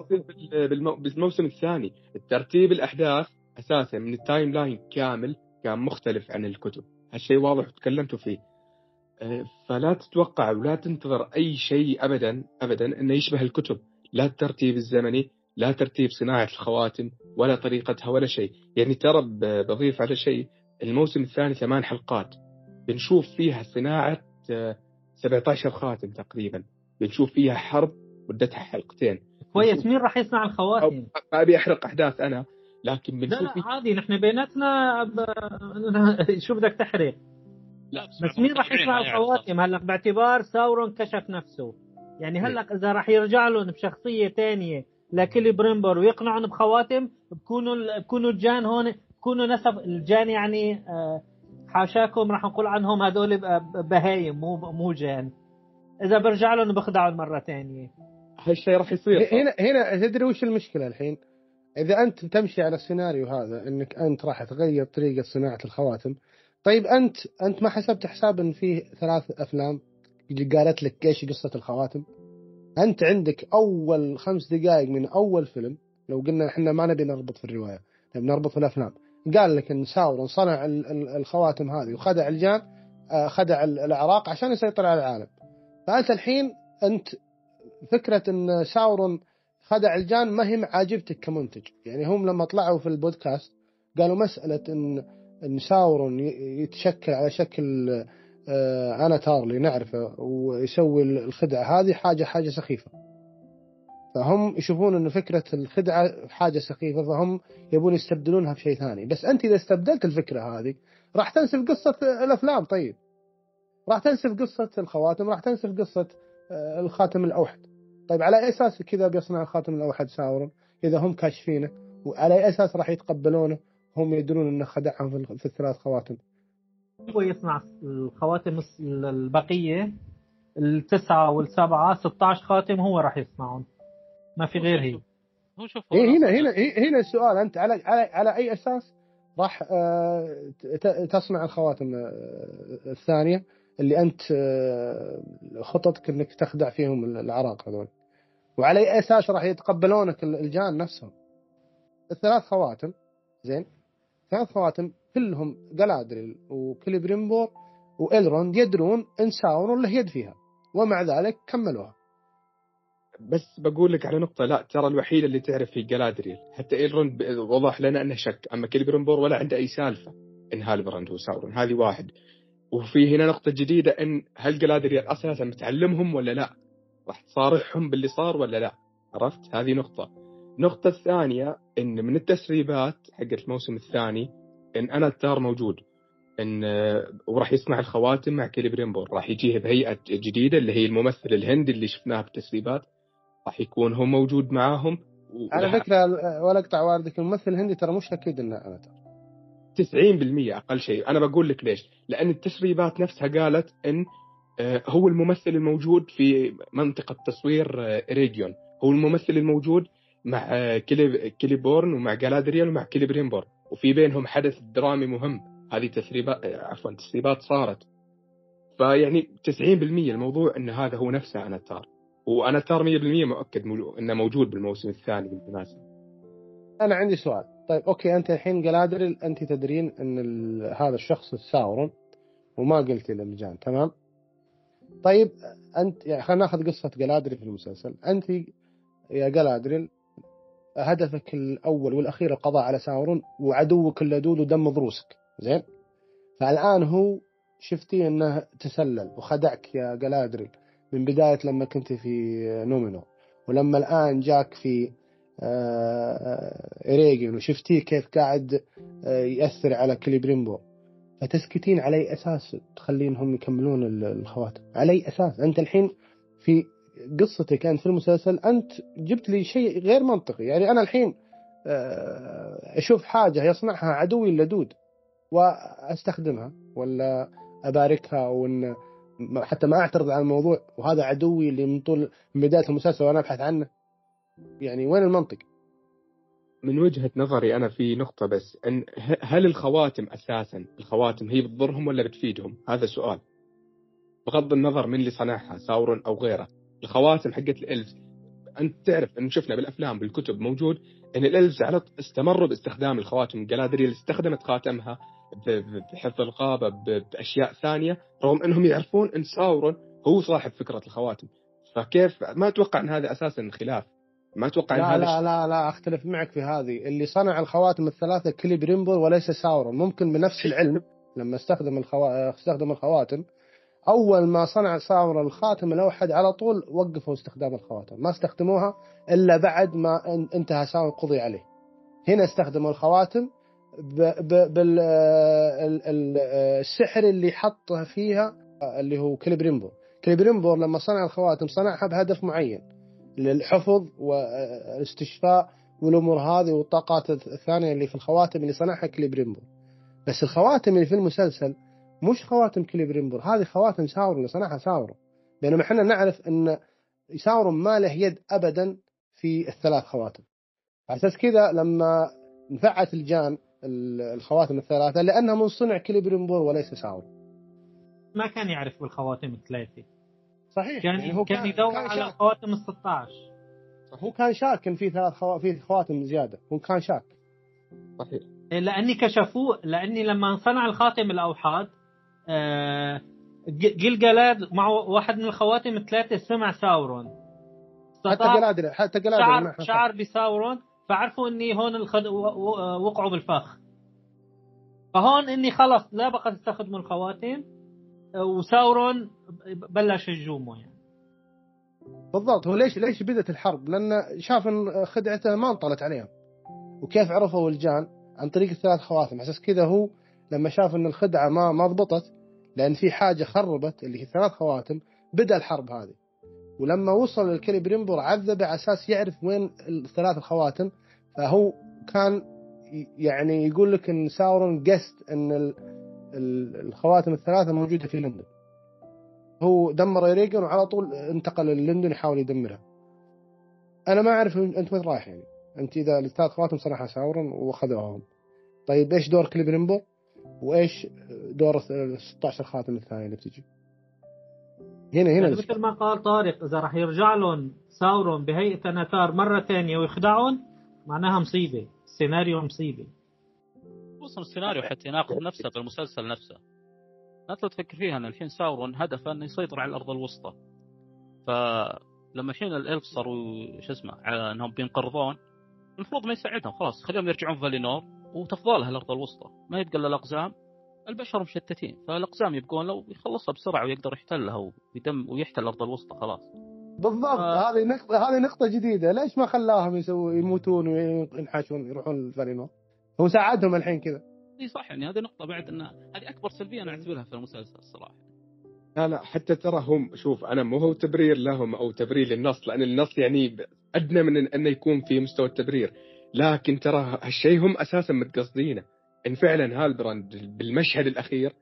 بالموسم الثاني. الترتيب الأحداث أساسا من ال timeline كامل كان مختلف عن الكتب. هالشيء واضح وتكلمتوا فيه. أه، فلا تتوقع ولا تنتظر أي شيء ابدا ابدا إنه يشبه الكتب. لا الترتيب الزمني لا ترتيب صناعة الخواتم ولا طريقتها ولا شيء. يعني ترى بضيف على شيء الموسم الثاني ثمان حلقات. بنشوف فيها صناعة 17 أه، خاتم تقريبا. بنشوف فيها حرب مدتها حلقتين. كويس. مين راح يصنع الخواتم؟ ما أبي أحرق أحداث أنا لكن بنشوف لا, لا عادي. نحن بيناتنا ب... شو بدك تحرق؟ لا بس مين راح يصنع الخواتم؟ هلا باعتبار ساورون كشف نفسه. يعني هلا إذا راح يرجع لهم بشخصية ثانية لكل بريمبر ويقنعهم بخواتم بكونوا بكونوا الجان هون بكونوا نسب الجان يعني آه، حاشاكم راح نقول عنهم هذول بهايم مو مو جان. إذا برجع لهم بخدعهم مرة ثانية هالشيء راح يصير. هنا هنا تدري وش المشكلة الحين؟ إذا أنت تمشي على السيناريو هذا إنك أنت راح تغير طريقة صناعة الخواتم. طيب انت أنت ما حسبت حساب ان فيه ثلاث أفلام؟ قالت لك إيش قصة الخواتم؟ أنت عندك أول خمس دقائق من أول فيلم لو قلنا إحنا ما نبي نربط في الرواية نبي نربط في الأفلام. قال لك إن ساورون صنع الخواتم هذه وخدع الجان آه، خدع العراق عشان يسيطر على العالم. فأنت الحين أنت فكرة إن ساورون خدع الجان ما هي عاجبتك كمنتج. يعني هم لما طلعوا في البودكاست قالوا مسألة ان إن ساورون يتشكل على شكل أنا تارلي نعرفه ويسوي الخدعة هذه حاجة حاجة سخيفة. فهم يشوفون ان فكرة الخدعة حاجة سخيفة فهم يبون يستبدلونها بشيء ثاني. بس أنت إذا استبدلت الفكرة هذه راح تنسف قصة الأفلام طيب. راح تنسف قصة الخواتم راح تنسف قصة آه، الخاتم الأوحد. طيب على أي أساس كذا بيصنع الخاتم الأوحد ساورون إذا هم كاشفينه وعلى أي أساس راح يتقبلونه؟ هم يدرون إنه خدعهم في الثلاث خواتم. هو يصنع الخواتم البقية التسعة والسبعة 16 خاتم هو راح يصنعهم. ما في غير هي هو شوف إيه هنا هنا هنا السؤال أنت على على على أي أساس راح آه، ت- تصنع الخواتم آه، الثانية اللي أنت آه، خططك إنك تخدع فيهم الأعراق هذول. وعلى أي أساس راح يتقبلونك الجان نفسهم. الثلاث خواتم زين؟ ثلاث خواتم كلهم جلادريل وكليبريمبور والروند يدرون إن ساورون له يد فيها ومع ذلك كملوها بس بقول لك على نقطة لا ترى الوحيدة اللي تعرف هي جلادريل حتى ايلروند وضح لنا أنه شك أما كيلبريمبور ولا عنده أي سالفة إن هالبراند هو ساورون هذه واحد وفي هنا نقطة جديدة إن هل جلادريل أساسا بتعلمهم ولا لا؟ راح تصارحهم باللي صار ولا لا؟ عرفت؟ هذه نقطة. النقطة الثانية إن من التسريبات حقت الموسم الثاني إن اناتار موجود إن وراح يصنع الخواتم مع كيلبريمبور راح يجيه بهيئة جديدة اللي هي الممثل الهندي اللي شفناه بالتسريبات راح يكون هو موجود معاهم. على فكرة ولا أقطع واردك الممثل الهندي ترى مش أكيد إنه اناتار. 90% أقل شيء. أنا بقول لك ليش. لأن التسريبات نفسها قالت إن آه، هو الممثل الموجود في منطقة تصوير آه، ايريجيون هو الممثل الموجود مع آه، كلي كليبورن ومع جالادريال ومع كليبريمبور وفي بينهم حدث درامي مهم. هذه تسريبات عفوا تسريبات صارت. فيعني 90% الموضوع إن هذا هو نفسه اناتار واناتار 100% مؤكد إنه موجود بالموسم الثاني بالمناسبه أنا عندي سؤال. طيب okay أنت الحين جلادريل أنت تدرين إن هذا الشخص ساورون وما قلت للجان تمام؟ طيب أنت يعني خلينا ناخذ قصة جلادريل في المسلسل. أنت يا جلادريل هدفك الأول والأخير القضاء على ساورون وعدوك اللدود ودم ضروسك. زين؟ فالآن هو شفتي إنه تسلل وخدعك يا جلادريل من بداية لما كنت في نومينور. ولما الآن جاك في آه، إيريجن وشفتيه كيف قاعد آه، يأثر على كليبريمبور فتسكتين على أي أساس تخلينهم يكملون ال- الخواتم؟ على أي أساس؟ أنت الحين في قصتك أنت في المسلسل أنت جبت لي شيء غير منطقي يعني أنا الحين آه، أشوف حاجة يصنعها عدوي اللدود وأستخدمها ولا أباركها وإن حتى ما أعترض على الموضوع وهذا عدوي اللي من طول من بداية المسلسل وأنا أبحث عنه يعني وين المنطق؟ من وجهة نظري أنا في نقطة بس ه- هل الخواتم أساسا الخواتم هي بتضرهم ولا بتفيدهم؟ هذا سؤال. بغض النظر من اللي صنعها ساورون أو غيره. الخواتم حقت الإلفز أنت تعرف أن شفنا بالأفلام بالكتب موجود أن الإلفز على استمروا باستخدام الخواتم. جلادريل استخدمت خاتمها بحفظ الغابة ب- بأشياء ثانية رغم أنهم يعرفون أن ساورون هو صاحب فكرة الخواتم. فكيف ما أتوقع أن هذا أساسا خلاف. ما أتوقع أن لا هذا لا لا لا أختلف معك في هذه. اللي صنع الخواتم الثلاثة كليبريمبل وليس ساورون. ممكن بنفس العلم لما استخدم الخوا... استخدم الخواتم أول ما صنع ساورون الخاتم الأوحد على طول وقفوا استخدام الخواتم. ما استخدموها إلا بعد ما إن- انتهى ساورون قضي عليه. هنا استخدموا الخواتم ب... ب... بال ال- ال- السحر اللي حطه فيها اللي هو كليبريمبور كليبريمبور لما صنع الخواتم صنعها بهدف معين للحفظ والاستشفاء والأمور هذه والطاقات الثانية اللي في الخواتم اللي صنعها كليبريمبور بس الخواتم اللي في المسلسل مش خواتم كليبريمبور هذه خواتم ساورون اللي صنعها ساورون بينما إحنا نعرف إن ساورون ما له يد ابدا في الثلاث خواتم. على أساس كذا لما نفعت الجان ال- الخواتم الثلاثة لأنها من صنع كليبريمبور وليس ساورون ما كان يعرف بالخواتم الثلاثة. صحيح. كان يعني هو كان يدور كان على شك. الخواتم ال 16 هو كان شاك إن في ثلاث خوا... في خواتم زيادة. هو كان شاك. صحيح. لأني كشفوه لأني لما صنع الخاتم الأوحاد آه، ج- جلجلاد مع واحد من الخواتم الثلاثة سمع ساورون حتى جلادري حتى جلادري شعر شعر بساورون فعرفوا إني هون الخد... وقعوا بالفخ فهون إني خلص لا بقى تستخدموا الخواتم وساورون بلش هجومه يعني بالضبط هو ليش ليش بدت الحرب؟ لأن شاف إن خدعته ما انطلت عليهم. وكيف عرفوا الجان؟ عن طريق الثلاث خواتم، على أساس كذا هو لما شاف إن الخدعة ما ما ضبطت لأن في حاجة خربت اللي هي ثلاث خواتم بدأ الحرب هذه. ولما وصل للكليبريمبور عذبه على أساس يعرف وين الثلاث الخواتم فهو كان يعني يقول لك إن ساورون قست إن ال- ال- الخواتم الثلاثة موجودة في لندن. هو دمر ايريجن وعلى طول انتقل للندون يحاول يدمرها أنا ما أعرف أنت وين رايح يعني أنت إذا الثلاث خواتم صنعها ساورون وأخذوهم طيب إيش دور كليبريمبور وإيش دور ال 16 خاتم الثانية اللي بتجي. هنا هنا. يعني مثل ما قال طارق إذا راح يرجع لهم ساورون بهيئة اناتار مره ثانية ويخدعهم معناها مصيبة. السيناريو مصيبة. خصوصا السيناريو حتى يناقض نفسه بالمسلسل نفسه. لا تفكر فيها أن الحين ساورون هدفه أنه يسيطر على الأرض الوسطى. فلما الحين الإلف صاروا شو اسمه على أنهم بينقرضون المفروض ما يساعدهم خلاص خليهم يرجعون فالينور. وتفضلها الأرض الوسطى ما يبقى الا الاقزام البشر مشتتين فالأقزام يبقون له ويخلصها بسرعة ويقدر يحتلها ويدم ويحتل الأرض الوسطى خلاص بالضبط آه. هذه نقطة هذه نقطة جديدة، ليش ما خلاهم يسووا يموتون وينحاشون يروحون الفالينور؟ هو ساعدهم الحين كذا. إي صح يعني هذه نقطة بعد إن هذه أكبر سلبية أنا أعتبرها في المسلسل الصراحة. لا لا حتى ترى هم شوف أنا مو هو تبرير لهم أو تبرير للنص لأن النص يعني أدنى من إنه يكون في مستوى التبرير لكن ترى هالشيء هم أساسا متقصدينه. إن فعلا هالبراند بالمشهد الأخير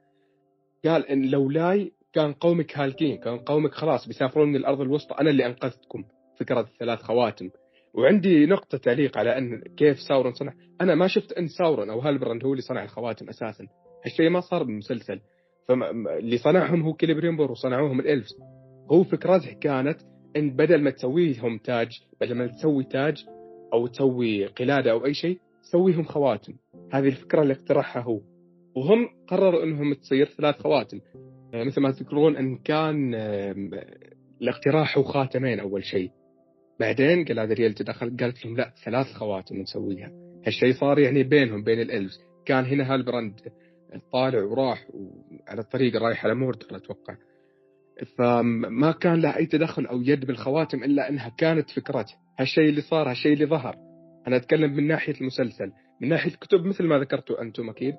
قال إن لولاي كان قومك هالكين كان قومك خلاص بيسافرون من الأرض الوسطى أنا اللي أنقذتكم فكرة الثلاث خواتم. وعندي نقطة تعليق على أن كيف ساورون صنع. أنا ما شفت أن ساورون أو هالبراند هو اللي صنع الخواتم أساسا. هالشيء ما صار بالمسلسل فاللي صنعهم هو كيليبريمبور وصنعوهم ال Elves. هو فكرته كانت أن بدل ما تسويهم تاج بدل ما تسوي تاج أو تسوي قلادة أو أي شيء سويهم خواتم. هذه الفكرة اللي اقترحها هو. وهم قرروا أنهم تصير ثلاث خواتم. آه، مثل ما تذكرون أن كان الاقتراح هو خاتمين أول شيء. بعدين جالادريال تدخل قالت لهم لا ثلاث خواتم نسويها. هالشيء صار يعني بينهم بين ال Elves. كان هنا هالبراند طالع وراح على الطريق رايح على موردر أتوقع. فما كان له أي تدخل أو يد بالخواتم إلا إنها كانت فكرته. هالشيء اللي صار هالشيء اللي ظهر. أنا أتكلم من ناحية المسلسل من ناحية الكتب مثل ما ذكرتوا أنتم أكيد.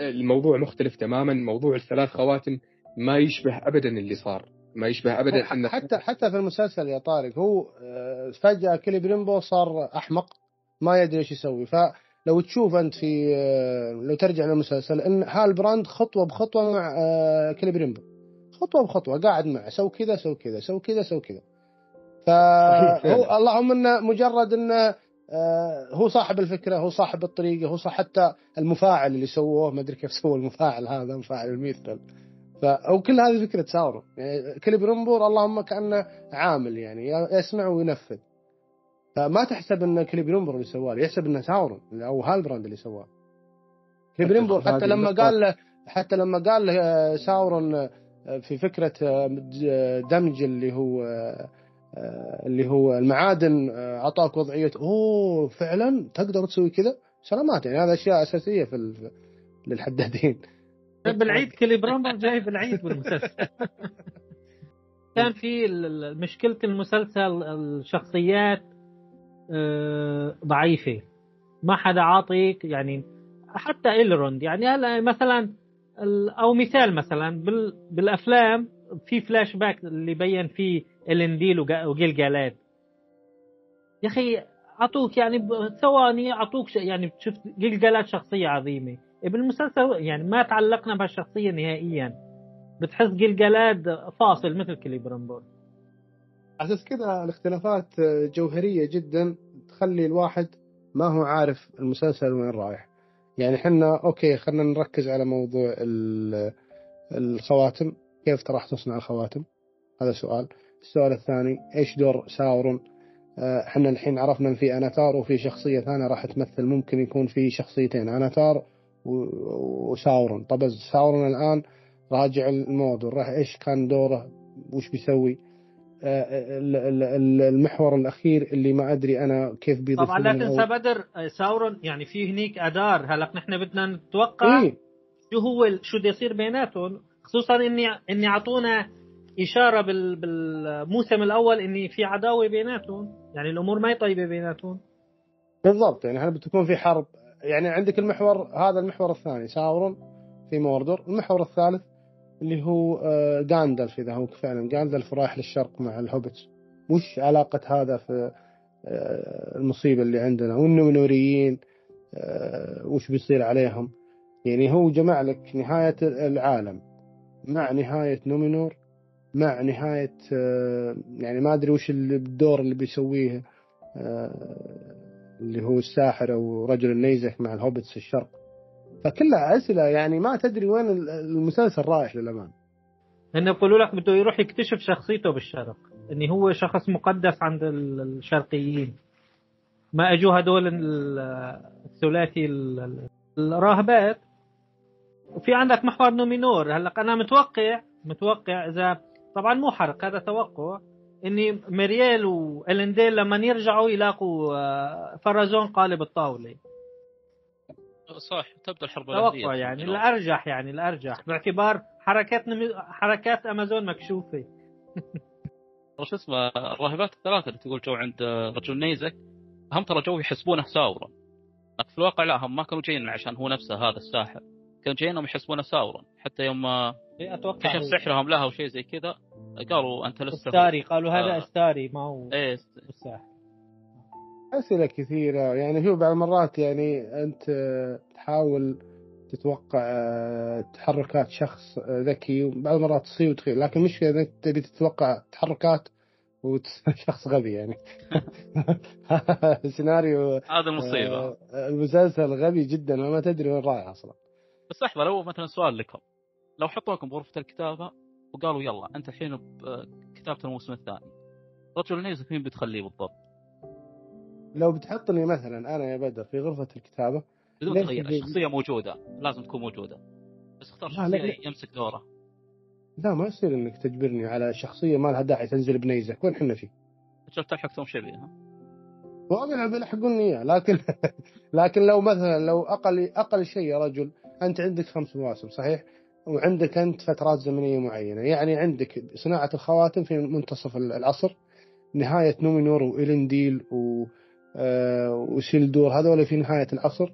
الموضوع مختلف تماما موضوع الثلاث خواتم ما يشبه ابدا اللي صار ما يشبه ابدا حتى حتى, حتى في المسلسل يا طارق هو آه، فجأة كيليبريمبور صار أحمق ما يدري إيش يسوي. فلو تشوف أنت في آه، لو ترجع للمسلسل إن هالبراند خطوة بخطوة مع آه، كيليبريمبور. خطوة بخطوة قاعد معه سو كذا سو كذا سو كذا سو كذا. فهو اللهم انه مجرد انه هو صاحب الفكرة هو صاحب الطريقة هو صاحب حتى المفاعل اللي سووه ما أدري كيف سووا المفاعل هذا مفاعل الميثريل. أو كل هذه فكرة ساورون يعني كيليبريمبور اللهم كأنه عامل يعني يسمع وينفذ. فما تحسب إن كيليبريمبور اللي سواه يحسب إنه ساورون أو هالبراند اللي سواه. كيليبريمبور حتى لما قال له حتى لما قال له آه، ساورون آه، في فكرة آه، دمج اللي هو اللي هو المعادن اعطاك وضعية. أوه فعلا تقدر تسوي كذا؟ سلامات يعني هذا أشياء أساسية في للحدادين. بالعيد كيلي برامبر جاي بالعيد بالمسلسل كان في مشكلة المسلسل الشخصيات آه، ضعيفة. ما حدا عاطيك يعني حتى إلروند يعني هلا مثلا أو مثال مثلا بالأفلام في فلاش باك اللي بين فيه النديل وجيل جالاد يا أخي أعطوك يعني ثواني أعطوك يعني شفت جيل جالاد شخصية عظيمة. بالمسلسل يعني ما تعلقنا بهالشخصية نهائيا. بتحس جيل جالاد فاصل مثل كيليبريمبور أساس كذا الاختلافات جوهرية جدا تخلي الواحد ما هو عارف المسلسل وين رايح. يعني حنا okay خلينا نركز على موضوع الخواتم. كيف راح تصنع الخواتم؟ هذا سؤال. السؤال الثاني إيش دور ساورون؟ إحنا الحين عرفنا إن في آناتار وفي شخصية ثانية راح تمثل ممكن يكون في شخصيتين آناتار وساورون. طب ساورون الآن راجع المود راح إيش كان دوره؟ وش بيسوي؟ آه، المحور الأخير اللي ما أدري أنا كيف بيضيف طبعا لا تنسى بدر آه، ساورون يعني في هنيك أدار هلأ نحن بدنا نتوقع إيه؟ شو هو شو بده يصير بيناتهم. خصوصا اني إني أعطونا إشارة بالموسم الأول إني في عداوة بيناتهم. يعني الأمور ما هي طيبة بيناتهم. بالضبط يعني هل بتكون في حرب؟ يعني عندك المحور هذا المحور الثاني ساورون في موردر المحور الثالث اللي هو آه، جاندلف إذا هو فعلا جاندلف رايح للشرق مع ال Hobbits وش علاقة هذا في آه، المصيبة اللي عندنا؟ والنمنوريين آه، وش بيصير عليهم؟ يعني هو جمع لك نهاية العالم. مع نهاية نومينور مع نهاية آه، يعني ما أدري وش الدور اللي بيسويه آه، اللي هو الساحر أو رجل النيزك مع ال Hobbits الشرق. فكلها أسئلة يعني ما تدري وين ال- المسلسل رايح للأمانة. انه يقولوا لك بده يروح يكتشف شخصيته بالشرق اني هو شخص مقدس عند ال- الشرقيين. ما أجوا هدول ال- الثلاثي ال- ال- الراهبات وفي عندك محور نومينور هلأ أنا متوقع متوقع اذا طبعا مو حرق هذا توقع إني ميريال وإلينديل لما يرجعوا يلاقوا آه، فارازون قالب الطاولة. صح تبدأ الحرب. توقع يعني الارجح يعني الارجح باعتبار حركات نمي... حركات أمازون مكشوفة. شو اسمه الراهبات الثلاثة اللي تقول جو عند رجل نيزك هم ترى جو يحسبونه ساورا في الواقع لا هم ما كانوا جايين عشان هو نفسه هذا الساحر. كانوا جايينهم يحسبونه ساورا حتى يوم إيه، أتوقع كشف. سحرهم لها وشيء زي كذا قالوا أنت لسه أستاري قالوا هذا آه. أستاري ما هو إيه الساحر. أسئلة كثيرة. يعني شوف بعض المرات يعني أنت تحاول تتوقع آه، تحركات شخص آه، ذكي وبعض المرات تصير وتخيل. لكن مش انك تبي تتوقع تحركات وشخص غبي يعني. سيناريو هذا المصيبه آه، المسلسل غبي جدا وما تدري وين رايح أصلا. بس لحظة لو مثلا سؤال لكم لو حطوكم بغرفة الكتابة وقالوا يلا أنت الحين بكتابة الموسم الثاني رجل نيزك مين بتخليه بالضبط؟ لو بتحطني مثلا أنا يا بدر في غرفة الكتابة بدون تغيير الشخصية موجودة لازم تكون موجودة بس اختار شخصية لا. يمسك دوره لا ما يصير إنك تجبرني على شخصية ما لها داعي تنزل بنيزك وين إحنا فيه؟ رجال تلحق توم شبيه ها؟ والله بيلحقوني إياه لكن لكن لو مثلا لو أقل أقل شيء يا رجل أنت عندك خمس مواسم صحيح؟ وعندك أنت فترات زمنية معينة، يعني عندك صناعة الخواتم في منتصف العصر نهاية نومينور والنديل و آه، وسيلدور هذول في نهاية العصر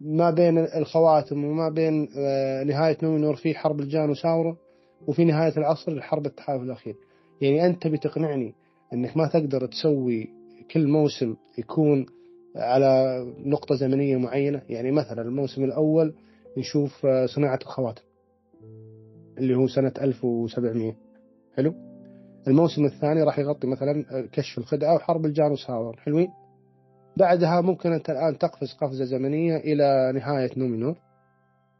ما بين الخواتم وما بين آه، نهاية نومينور في حرب الجان وساورون وفي نهاية العصر حرب التحالف الأخير. يعني أنت بتقنعني أنك ما تقدر تسوي كل موسم يكون على نقطة زمنية معينة. يعني مثلا الموسم الأول نشوف آه، صناعة الخواتم اللي هو سنة 1700 حلو. الموسم الثاني راح يغطي مثلا آه، كشف الخدعة وحرب الجانوس هاور حلوين. بعدها ممكن أنت الآن تقفز قفزة زمنية إلى نهاية نومينور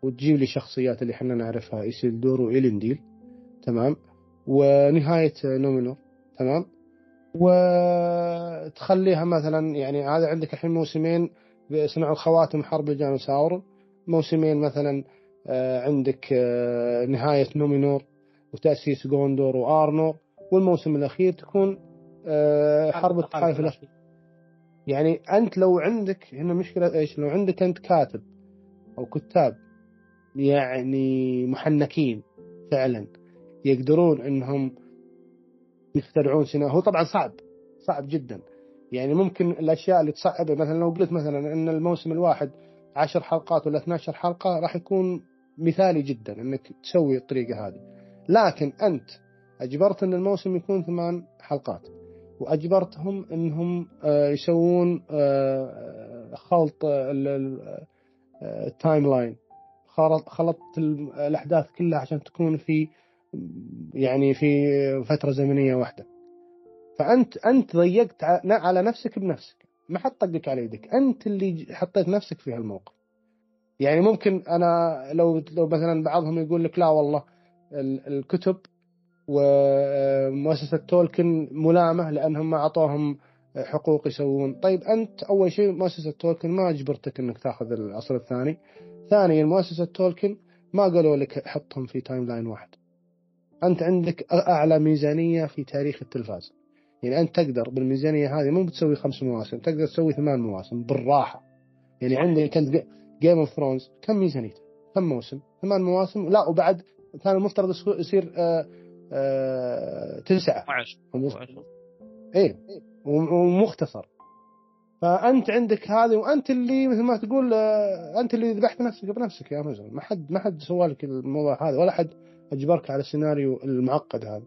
وتجيب لي شخصيات اللي إحنا نعرفها إيسيلدور وإلينديل تمام. ونهاية نومينور تمام. وتخليها مثلا يعني هذا عندك الحين موسمين صنع الخواتم حرب الجان وساورون موسمين مثلا آه، عندك آه، نهاية نومينور وتأسيس جوندور وآرنور. والموسم الأخير تكون آه، حرب التحالف الأخير. يعني أنت لو عندك هنا مشكلة إيش؟ لو عندك أنت كاتب أو كتاب يعني محنكين فعلا يقدرون أنهم يخترعون سيناريو هو طبعا صعب صعب جدا. يعني ممكن الأشياء اللي تصعبه مثلا لو قلت مثلا إن الموسم الواحد 10 حلقات ولا 12 حلقة راح يكون مثالي جدا إنك تسوي الطريقة هذه. لكن أنت أجبرت إن الموسم يكون ثمان حلقات وأجبرتهم إنهم آه، يسوون آه، خلط آه، ال- ال- ال timeline خلط خلطت ال- الأحداث كلها عشان تكون في يعني في فترة زمنية واحدة. فأنت أنت ضيقت على نفسك بنفسك. ما حد طقك على يدك. أنت اللي حطيت نفسك في هالموقف. يعني ممكن أنا لو لو مثلا بعضهم يقول لك لا والله ال- الكتب ومؤسسة تولكن ملامة لأنهم ما أعطوهم حقوق يسوون. طيب أنت أول شيء مؤسسة تولكن ما أجبرتك إنك تأخذ العصر الثاني. ثانيا مؤسسة تولكن ما قالوا لك حطهم في timeline واحد. أنت عندك أعلى ميزانية في تاريخ التلفاز. يعني أنت تقدر بالميزانية هذه مو بتسوي خمس مواسم تقدر تسوي ثمان مواسم بالراحة. يعني عندك أنت Game of Thrones كم ميزانيته؟ كم موسم؟ ثمان مواسم لا وبعد كان المفترض يصير آه آه تسعة. 12 12 إيه. وم- ومختصر. فأنت عندك هذه وأنت اللي مثل ما تقول آه، أنت اللي ذبحت نفسك بنفسك يا رجل ما حد ما حد سوى لك الموضوع هذا ولا حد أجبرك على السيناريو المعقد هذا.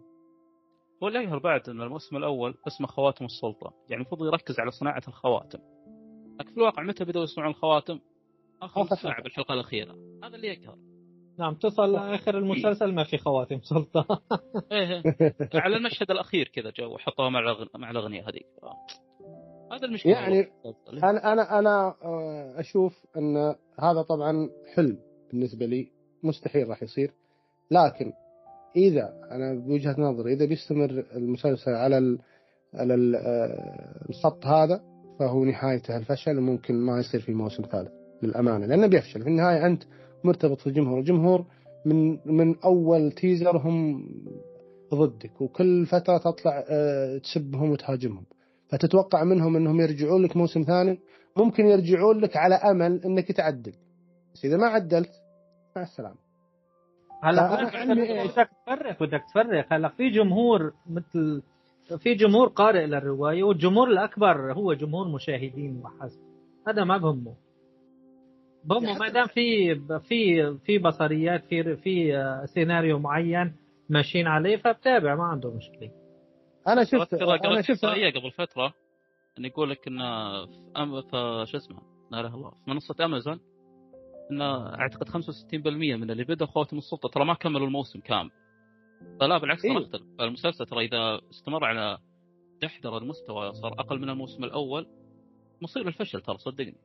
هو اللي يقهر بعد ان الموسم الأول اسمه خواتم السلطة. يعني المفروض يركز على صناعة الخواتم. لكن في الواقع متى بدأوا يصنعون الخواتم؟ آخر آخر ساعه حلقة. بالحلقة الأخيرة. هذا اللي يقهر نعم تصل لاخر المسلسل ما في خواتم سلطة. إيه إيه. على المشهد الأخير كذا جو وحطوها مع مع الأغنية هذيك. هذا المشكلة يعني أنا أنا أنا آه، أشوف إن هذا طبعا حلم بالنسبة لي. مستحيل راح يصير. لكن إذا أنا بوجهة نظري إذا بيستمر المسلسل على على آه، الخط هذا فهو نهايته الفشل وممكن ما يصير في موسم ثالث للأمانة لأنه بيفشل. في النهاية أنت مرتبط في الجمهور الجمهور من من أول تيزر هم ضدك وكل فترة تطلع آه، تسبهم وتهاجمهم. فتتوقع منهم إنهم يرجعون لك موسم ثاني ممكن يرجعون لك على أمل إنك تعدل. بس إذا ما عدلت مع السلامة. هلا أنا بدك-؟ بدك تفرق. بدك تفرق. هلا في جمهور مثل في جمهور قارئ للرواية والجمهور الأكبر هو جمهور مشاهدين وحسب. هذا ما بهمه. بهمه ما دام في في في بصريات في في آه، سيناريو معين ماشيين عليه فبتابع ما عنده مشكلة. أنا شفت أنا شفت إحصائية قبل فترة انه يقول لك إنه. في شو اسمه؟ لا إله إلا الله. في منصة أمازون انه أعتقد 65% من اللي بدأوا خواتم السلطة ترى ما كملوا الموسم كامل فلا بالعكس ترى إيه. اختلف المسلسل ترى إذا استمر على تحضر المستوى صار أقل من الموسم الأول مصير الفشل ترى صدقني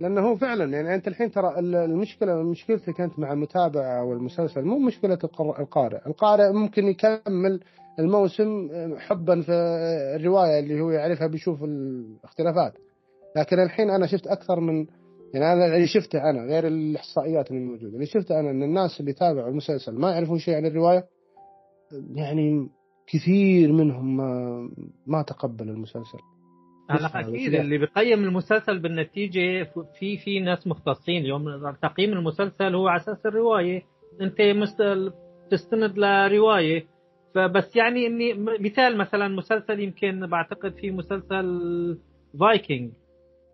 لأنه هو فعلا يعني أنت الحين ترى ال- المشكلة مشكلتك أنت مع المتابع أو المسلسل مو مشكلة القارئ، القارئ ممكن يكمل الموسم حبا في الرواية اللي هو يعرفها بيشوف الاختلافات. لكن الحين أنا شفت أكثر من يعني أنا اللي شفته أنا غير الإحصائيات اللي موجودة، اللي شفته أنا إن الناس اللي تابعوا المسلسل ما يعرفون شيء عن الرواية يعني كثير منهم ما ما تقبل المسلسل. اسمع، أكيد اللي بيقيم المسلسل بالنتيجة في في ناس مختصين اليوم. تقييم المسلسل هو على أساس الرواية. أنت مست- بتستند لرواية. فبس يعني إني مثال مثلا مسلسل يمكن بعتقد في مسلسل فايكنج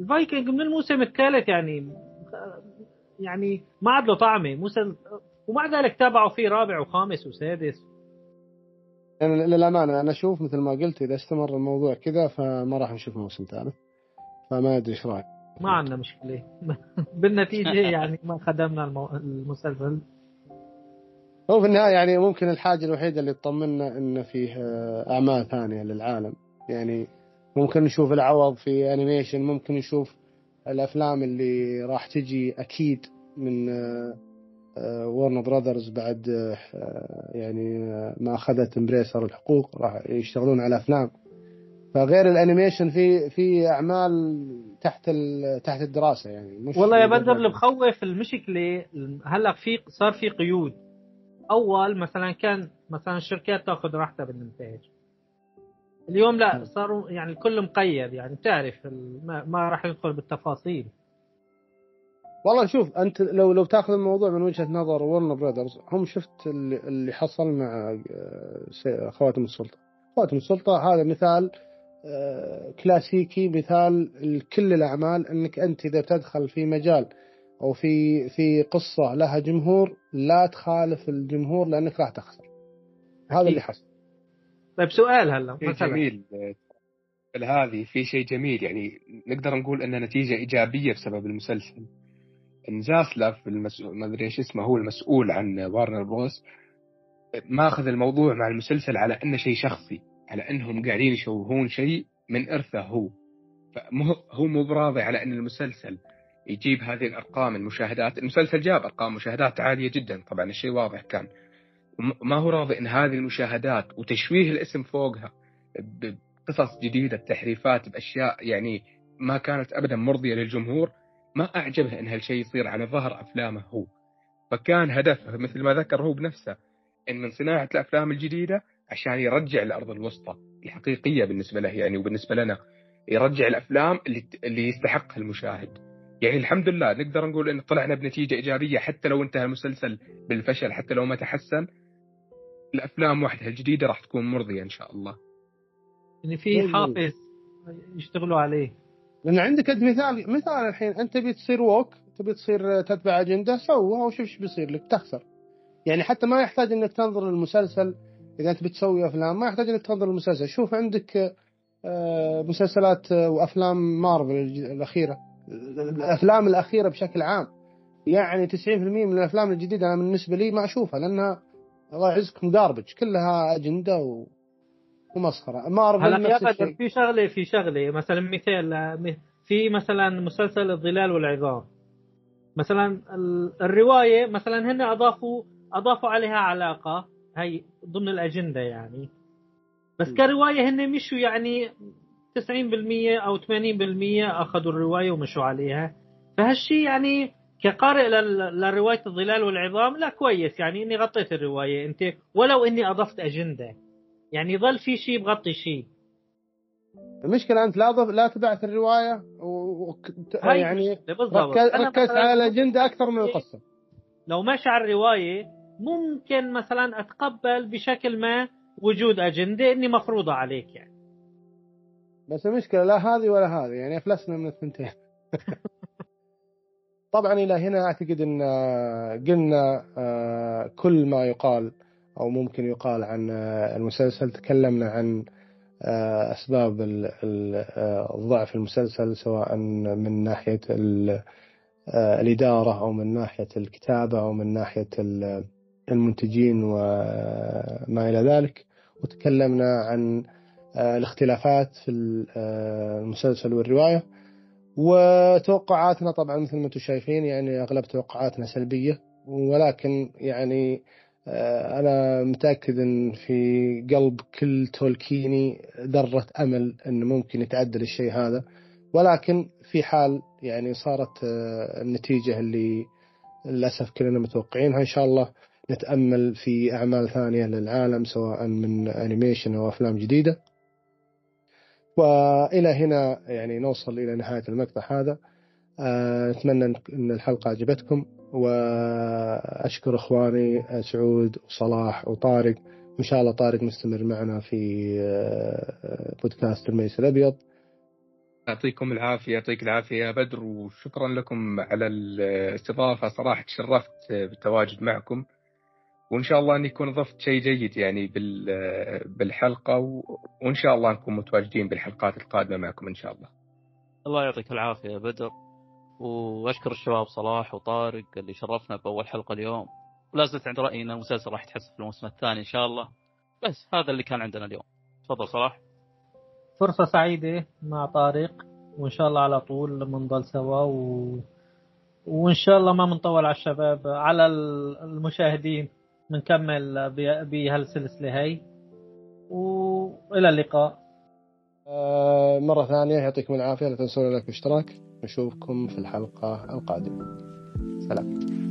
الفايكنج من الموسم الثالث يعني يعني ما عاد له طعمة. مسل ومع ذلك تابعوا فيه رابع وخامس وسادس. يعني للأمانة أنا أشوف مثل ما قلت إذا استمر الموضوع كذا فما راح نشوف موسم ثالث. فما أدري إيش رأيك. ما عندنا مشكلة. بالنتيجة يعني ما خدمنا المو... المسلسل. هو في النهاية يعني ممكن الحاجة الوحيدة اللي تطمنا إن فيه آه، أعمال ثانية للعالم. يعني ممكن نشوف العوض في أنيميشن ممكن نشوف الأفلام اللي راح تجي أكيد من Warner Brothers بعد آه، يعني آه، ما أخذت Embracer الحقوق راح يشتغلون على أفلام. فغير ال animation في في أعمال تحت تحت الدراسة يعني مش والله يا بدر اللي بخوف المشكلة هلأ في صار في قيود. أول مثلا كان مثلا الشركات تأخذ راحتها بالإنتاج. اليوم لا صاروا يعني الكل مقيد يعني بتعرف ال- ما, ما راح ندخل بالتفاصيل. والله شوف أنت لو لو تاخذ الموضوع من وجهة نظر ورن براذرز هم شفت اللي, اللي حصل مع آه، خواتم السلطة. خواتم السلطة هذا مثال آه، كلاسيكي مثال لكل الأعمال إنك أنت إذا تدخل في مجال أو في في قصة لها جمهور لا تخالف الجمهور لأنك راح تخسر. هذا. اللي حصل. طيب سؤال هلا مثلا جميل آه، هذه في شيء جميل؟ يعني نقدر نقول ان نتيجة إيجابية بسبب المسلسل. إن زاسلاف المسؤول ما أدري إيش اسمه هو المسؤول عن وارنر بروس ماخذ الموضوع مع المسلسل على أنه شيء شخصي على أنهم قاعدين يشوهون شيء من إرثه هو. فمو هو مو براضي على أن المسلسل يجيب هذه الأرقام المشاهدات. المسلسل جاب أرقام مشاهدات عالية جدا طبعا الشيء واضح كان. وم- ما هو راضي إن هذه المشاهدات وتشويه الاسم فوقها بقصص جديدة بتحريفات بأشياء يعني ما كانت ابدا مرضية للجمهور ما أعجبه إن هالشيء يصير على ظهر أفلامه هو. فكان هدفه مثل ما ذكر هو بنفسه إن من صناعة الأفلام الجديدة عشان يرجع الأرض الوسطى الحقيقية بالنسبة له يعني وبالنسبة لنا يرجع الأفلام اللي اللي يستحقها المشاهد. يعني الحمد لله نقدر نقول إن طلعنا بنتيجة إيجابية حتى لو انتهى المسلسل بالفشل حتى لو ما تحسن الأفلام وحدها الجديدة راح تكون مرضية إن شاء الله. يعني في. حافز يشتغلوا عليه. لأن عندك أنت مثال مثال الحين أنت تبي تصير ووك تبي تصير تتبع أجندة سوها وشوف إيش بيصير لك؟ تخسر. يعني حتى ما يحتاج إنك تنظر للمسلسل إذا أنت بتسوي أفلام ما يحتاج إنك تنظر للمسلسل. شوف عندك آه، مسلسلات آه، وأفلام مارفل الأخيرة الأفلام الأخيرة بشكل عام. يعني 90% من الأفلام الجديدة أنا بالنسبة لي ما أشوفها لأنها الله يعزكم جاربج كلها أجندة و... ومسخرة. مارفل نفس الشيء. في شغلة في شغلة. مثلا مثال في مثلا مسلسل الظلال والعظام. مثلا ال- الرواية مثلا هن اضافوا أضافوا عليها علاقة. هي ضمن الأجندة يعني. بس. كرواية هن مشوا يعني 90% أو 80% أخذوا الرواية ومشوا عليها. فهالشيء يعني كقارئ لرواية الظلال والعظام لا كويس. يعني إني غطيت الرواية أنت ولو إني أضفت أجندة. يعني ظل في شيء بغطي شيء المشكلة أنت لا ضف... لا تبعت الرواية و... يعني المشكلة بالضبط. ركزت على الأجندة أكثر من القصة. لو ماشي على الرواية ممكن مثلا أتقبل بشكل ما وجود أجندة إني مفروضة عليك يعني. بس المشكلة لا هذه ولا هذه يعني أفلسنا من الثنتين. طبعا إلى هنا أعتقد إن آه، قلنا آه، كل ما يقال أو ممكن يقال عن آه، المسلسل تكلمنا عن أسباب ضعف المسلسل سواء من ناحية ال- الإدارة أو من ناحية الكتابة أو من ناحية ال- المنتجين وما إلى ذلك. وتكلمنا عن الاختلافات في ال- المسلسل والرواية. وتوقعاتنا طبعا مثل ما أنتم شايفين يعني أغلب توقعاتنا سلبية. ولكن يعني آه، أنا متأكد إن في قلب كل تولكيني ذرة أمل انه ممكن يتعدل الشيء هذا. ولكن في حال يعني صارت آه، النتيجة اللي للأسف كلنا متوقعينها إن شاء الله نتأمل في أعمال ثانية للعالم سواء من animation أو أفلام جديدة. وإلى هنا يعني نوصل إلى نهاية المقطع هذا. آه، أتمنى إن الحلقة عجبتكم وأشكر إخواني سعود وصلاح وطارق. وإن شاء الله طارق مستمر معنا في آه، بودكاست المجلس الأبيض. يعطيكم العافية يعطيك العافية يا بدر وشكرا لكم على الاستضافة. صراحة تشرفت بالتواجد معكم. وإن شاء الله أن يكون ضفت شيء جيد يعني بال- بالحلقة و- وإن شاء الله نكون متواجدين بالحلقات القادمة معكم إن شاء الله. الله يعطيك العافية يا بدر وأشكر الشباب صلاح وطارق اللي شرفنا بأول حلقة اليوم. ولا زلت عند رأيي إن المسلسل راح يتحسن في الموسم الثاني إن شاء الله بس هذا اللي كان عندنا اليوم. تفضل صلاح. فرصة سعيدة مع طارق وإن شاء الله على طول بنضل سوا و... وإن شاء الله ما بنطول على الشباب على ال- المشاهدين. بنكمل بهالسلسلة هي وإلى اللقاء. آه، مرة ثانية يعطيكم العافية لا تنسون اللايك والاشتراك. نشوفكم في الحلقة القادمة. سلام.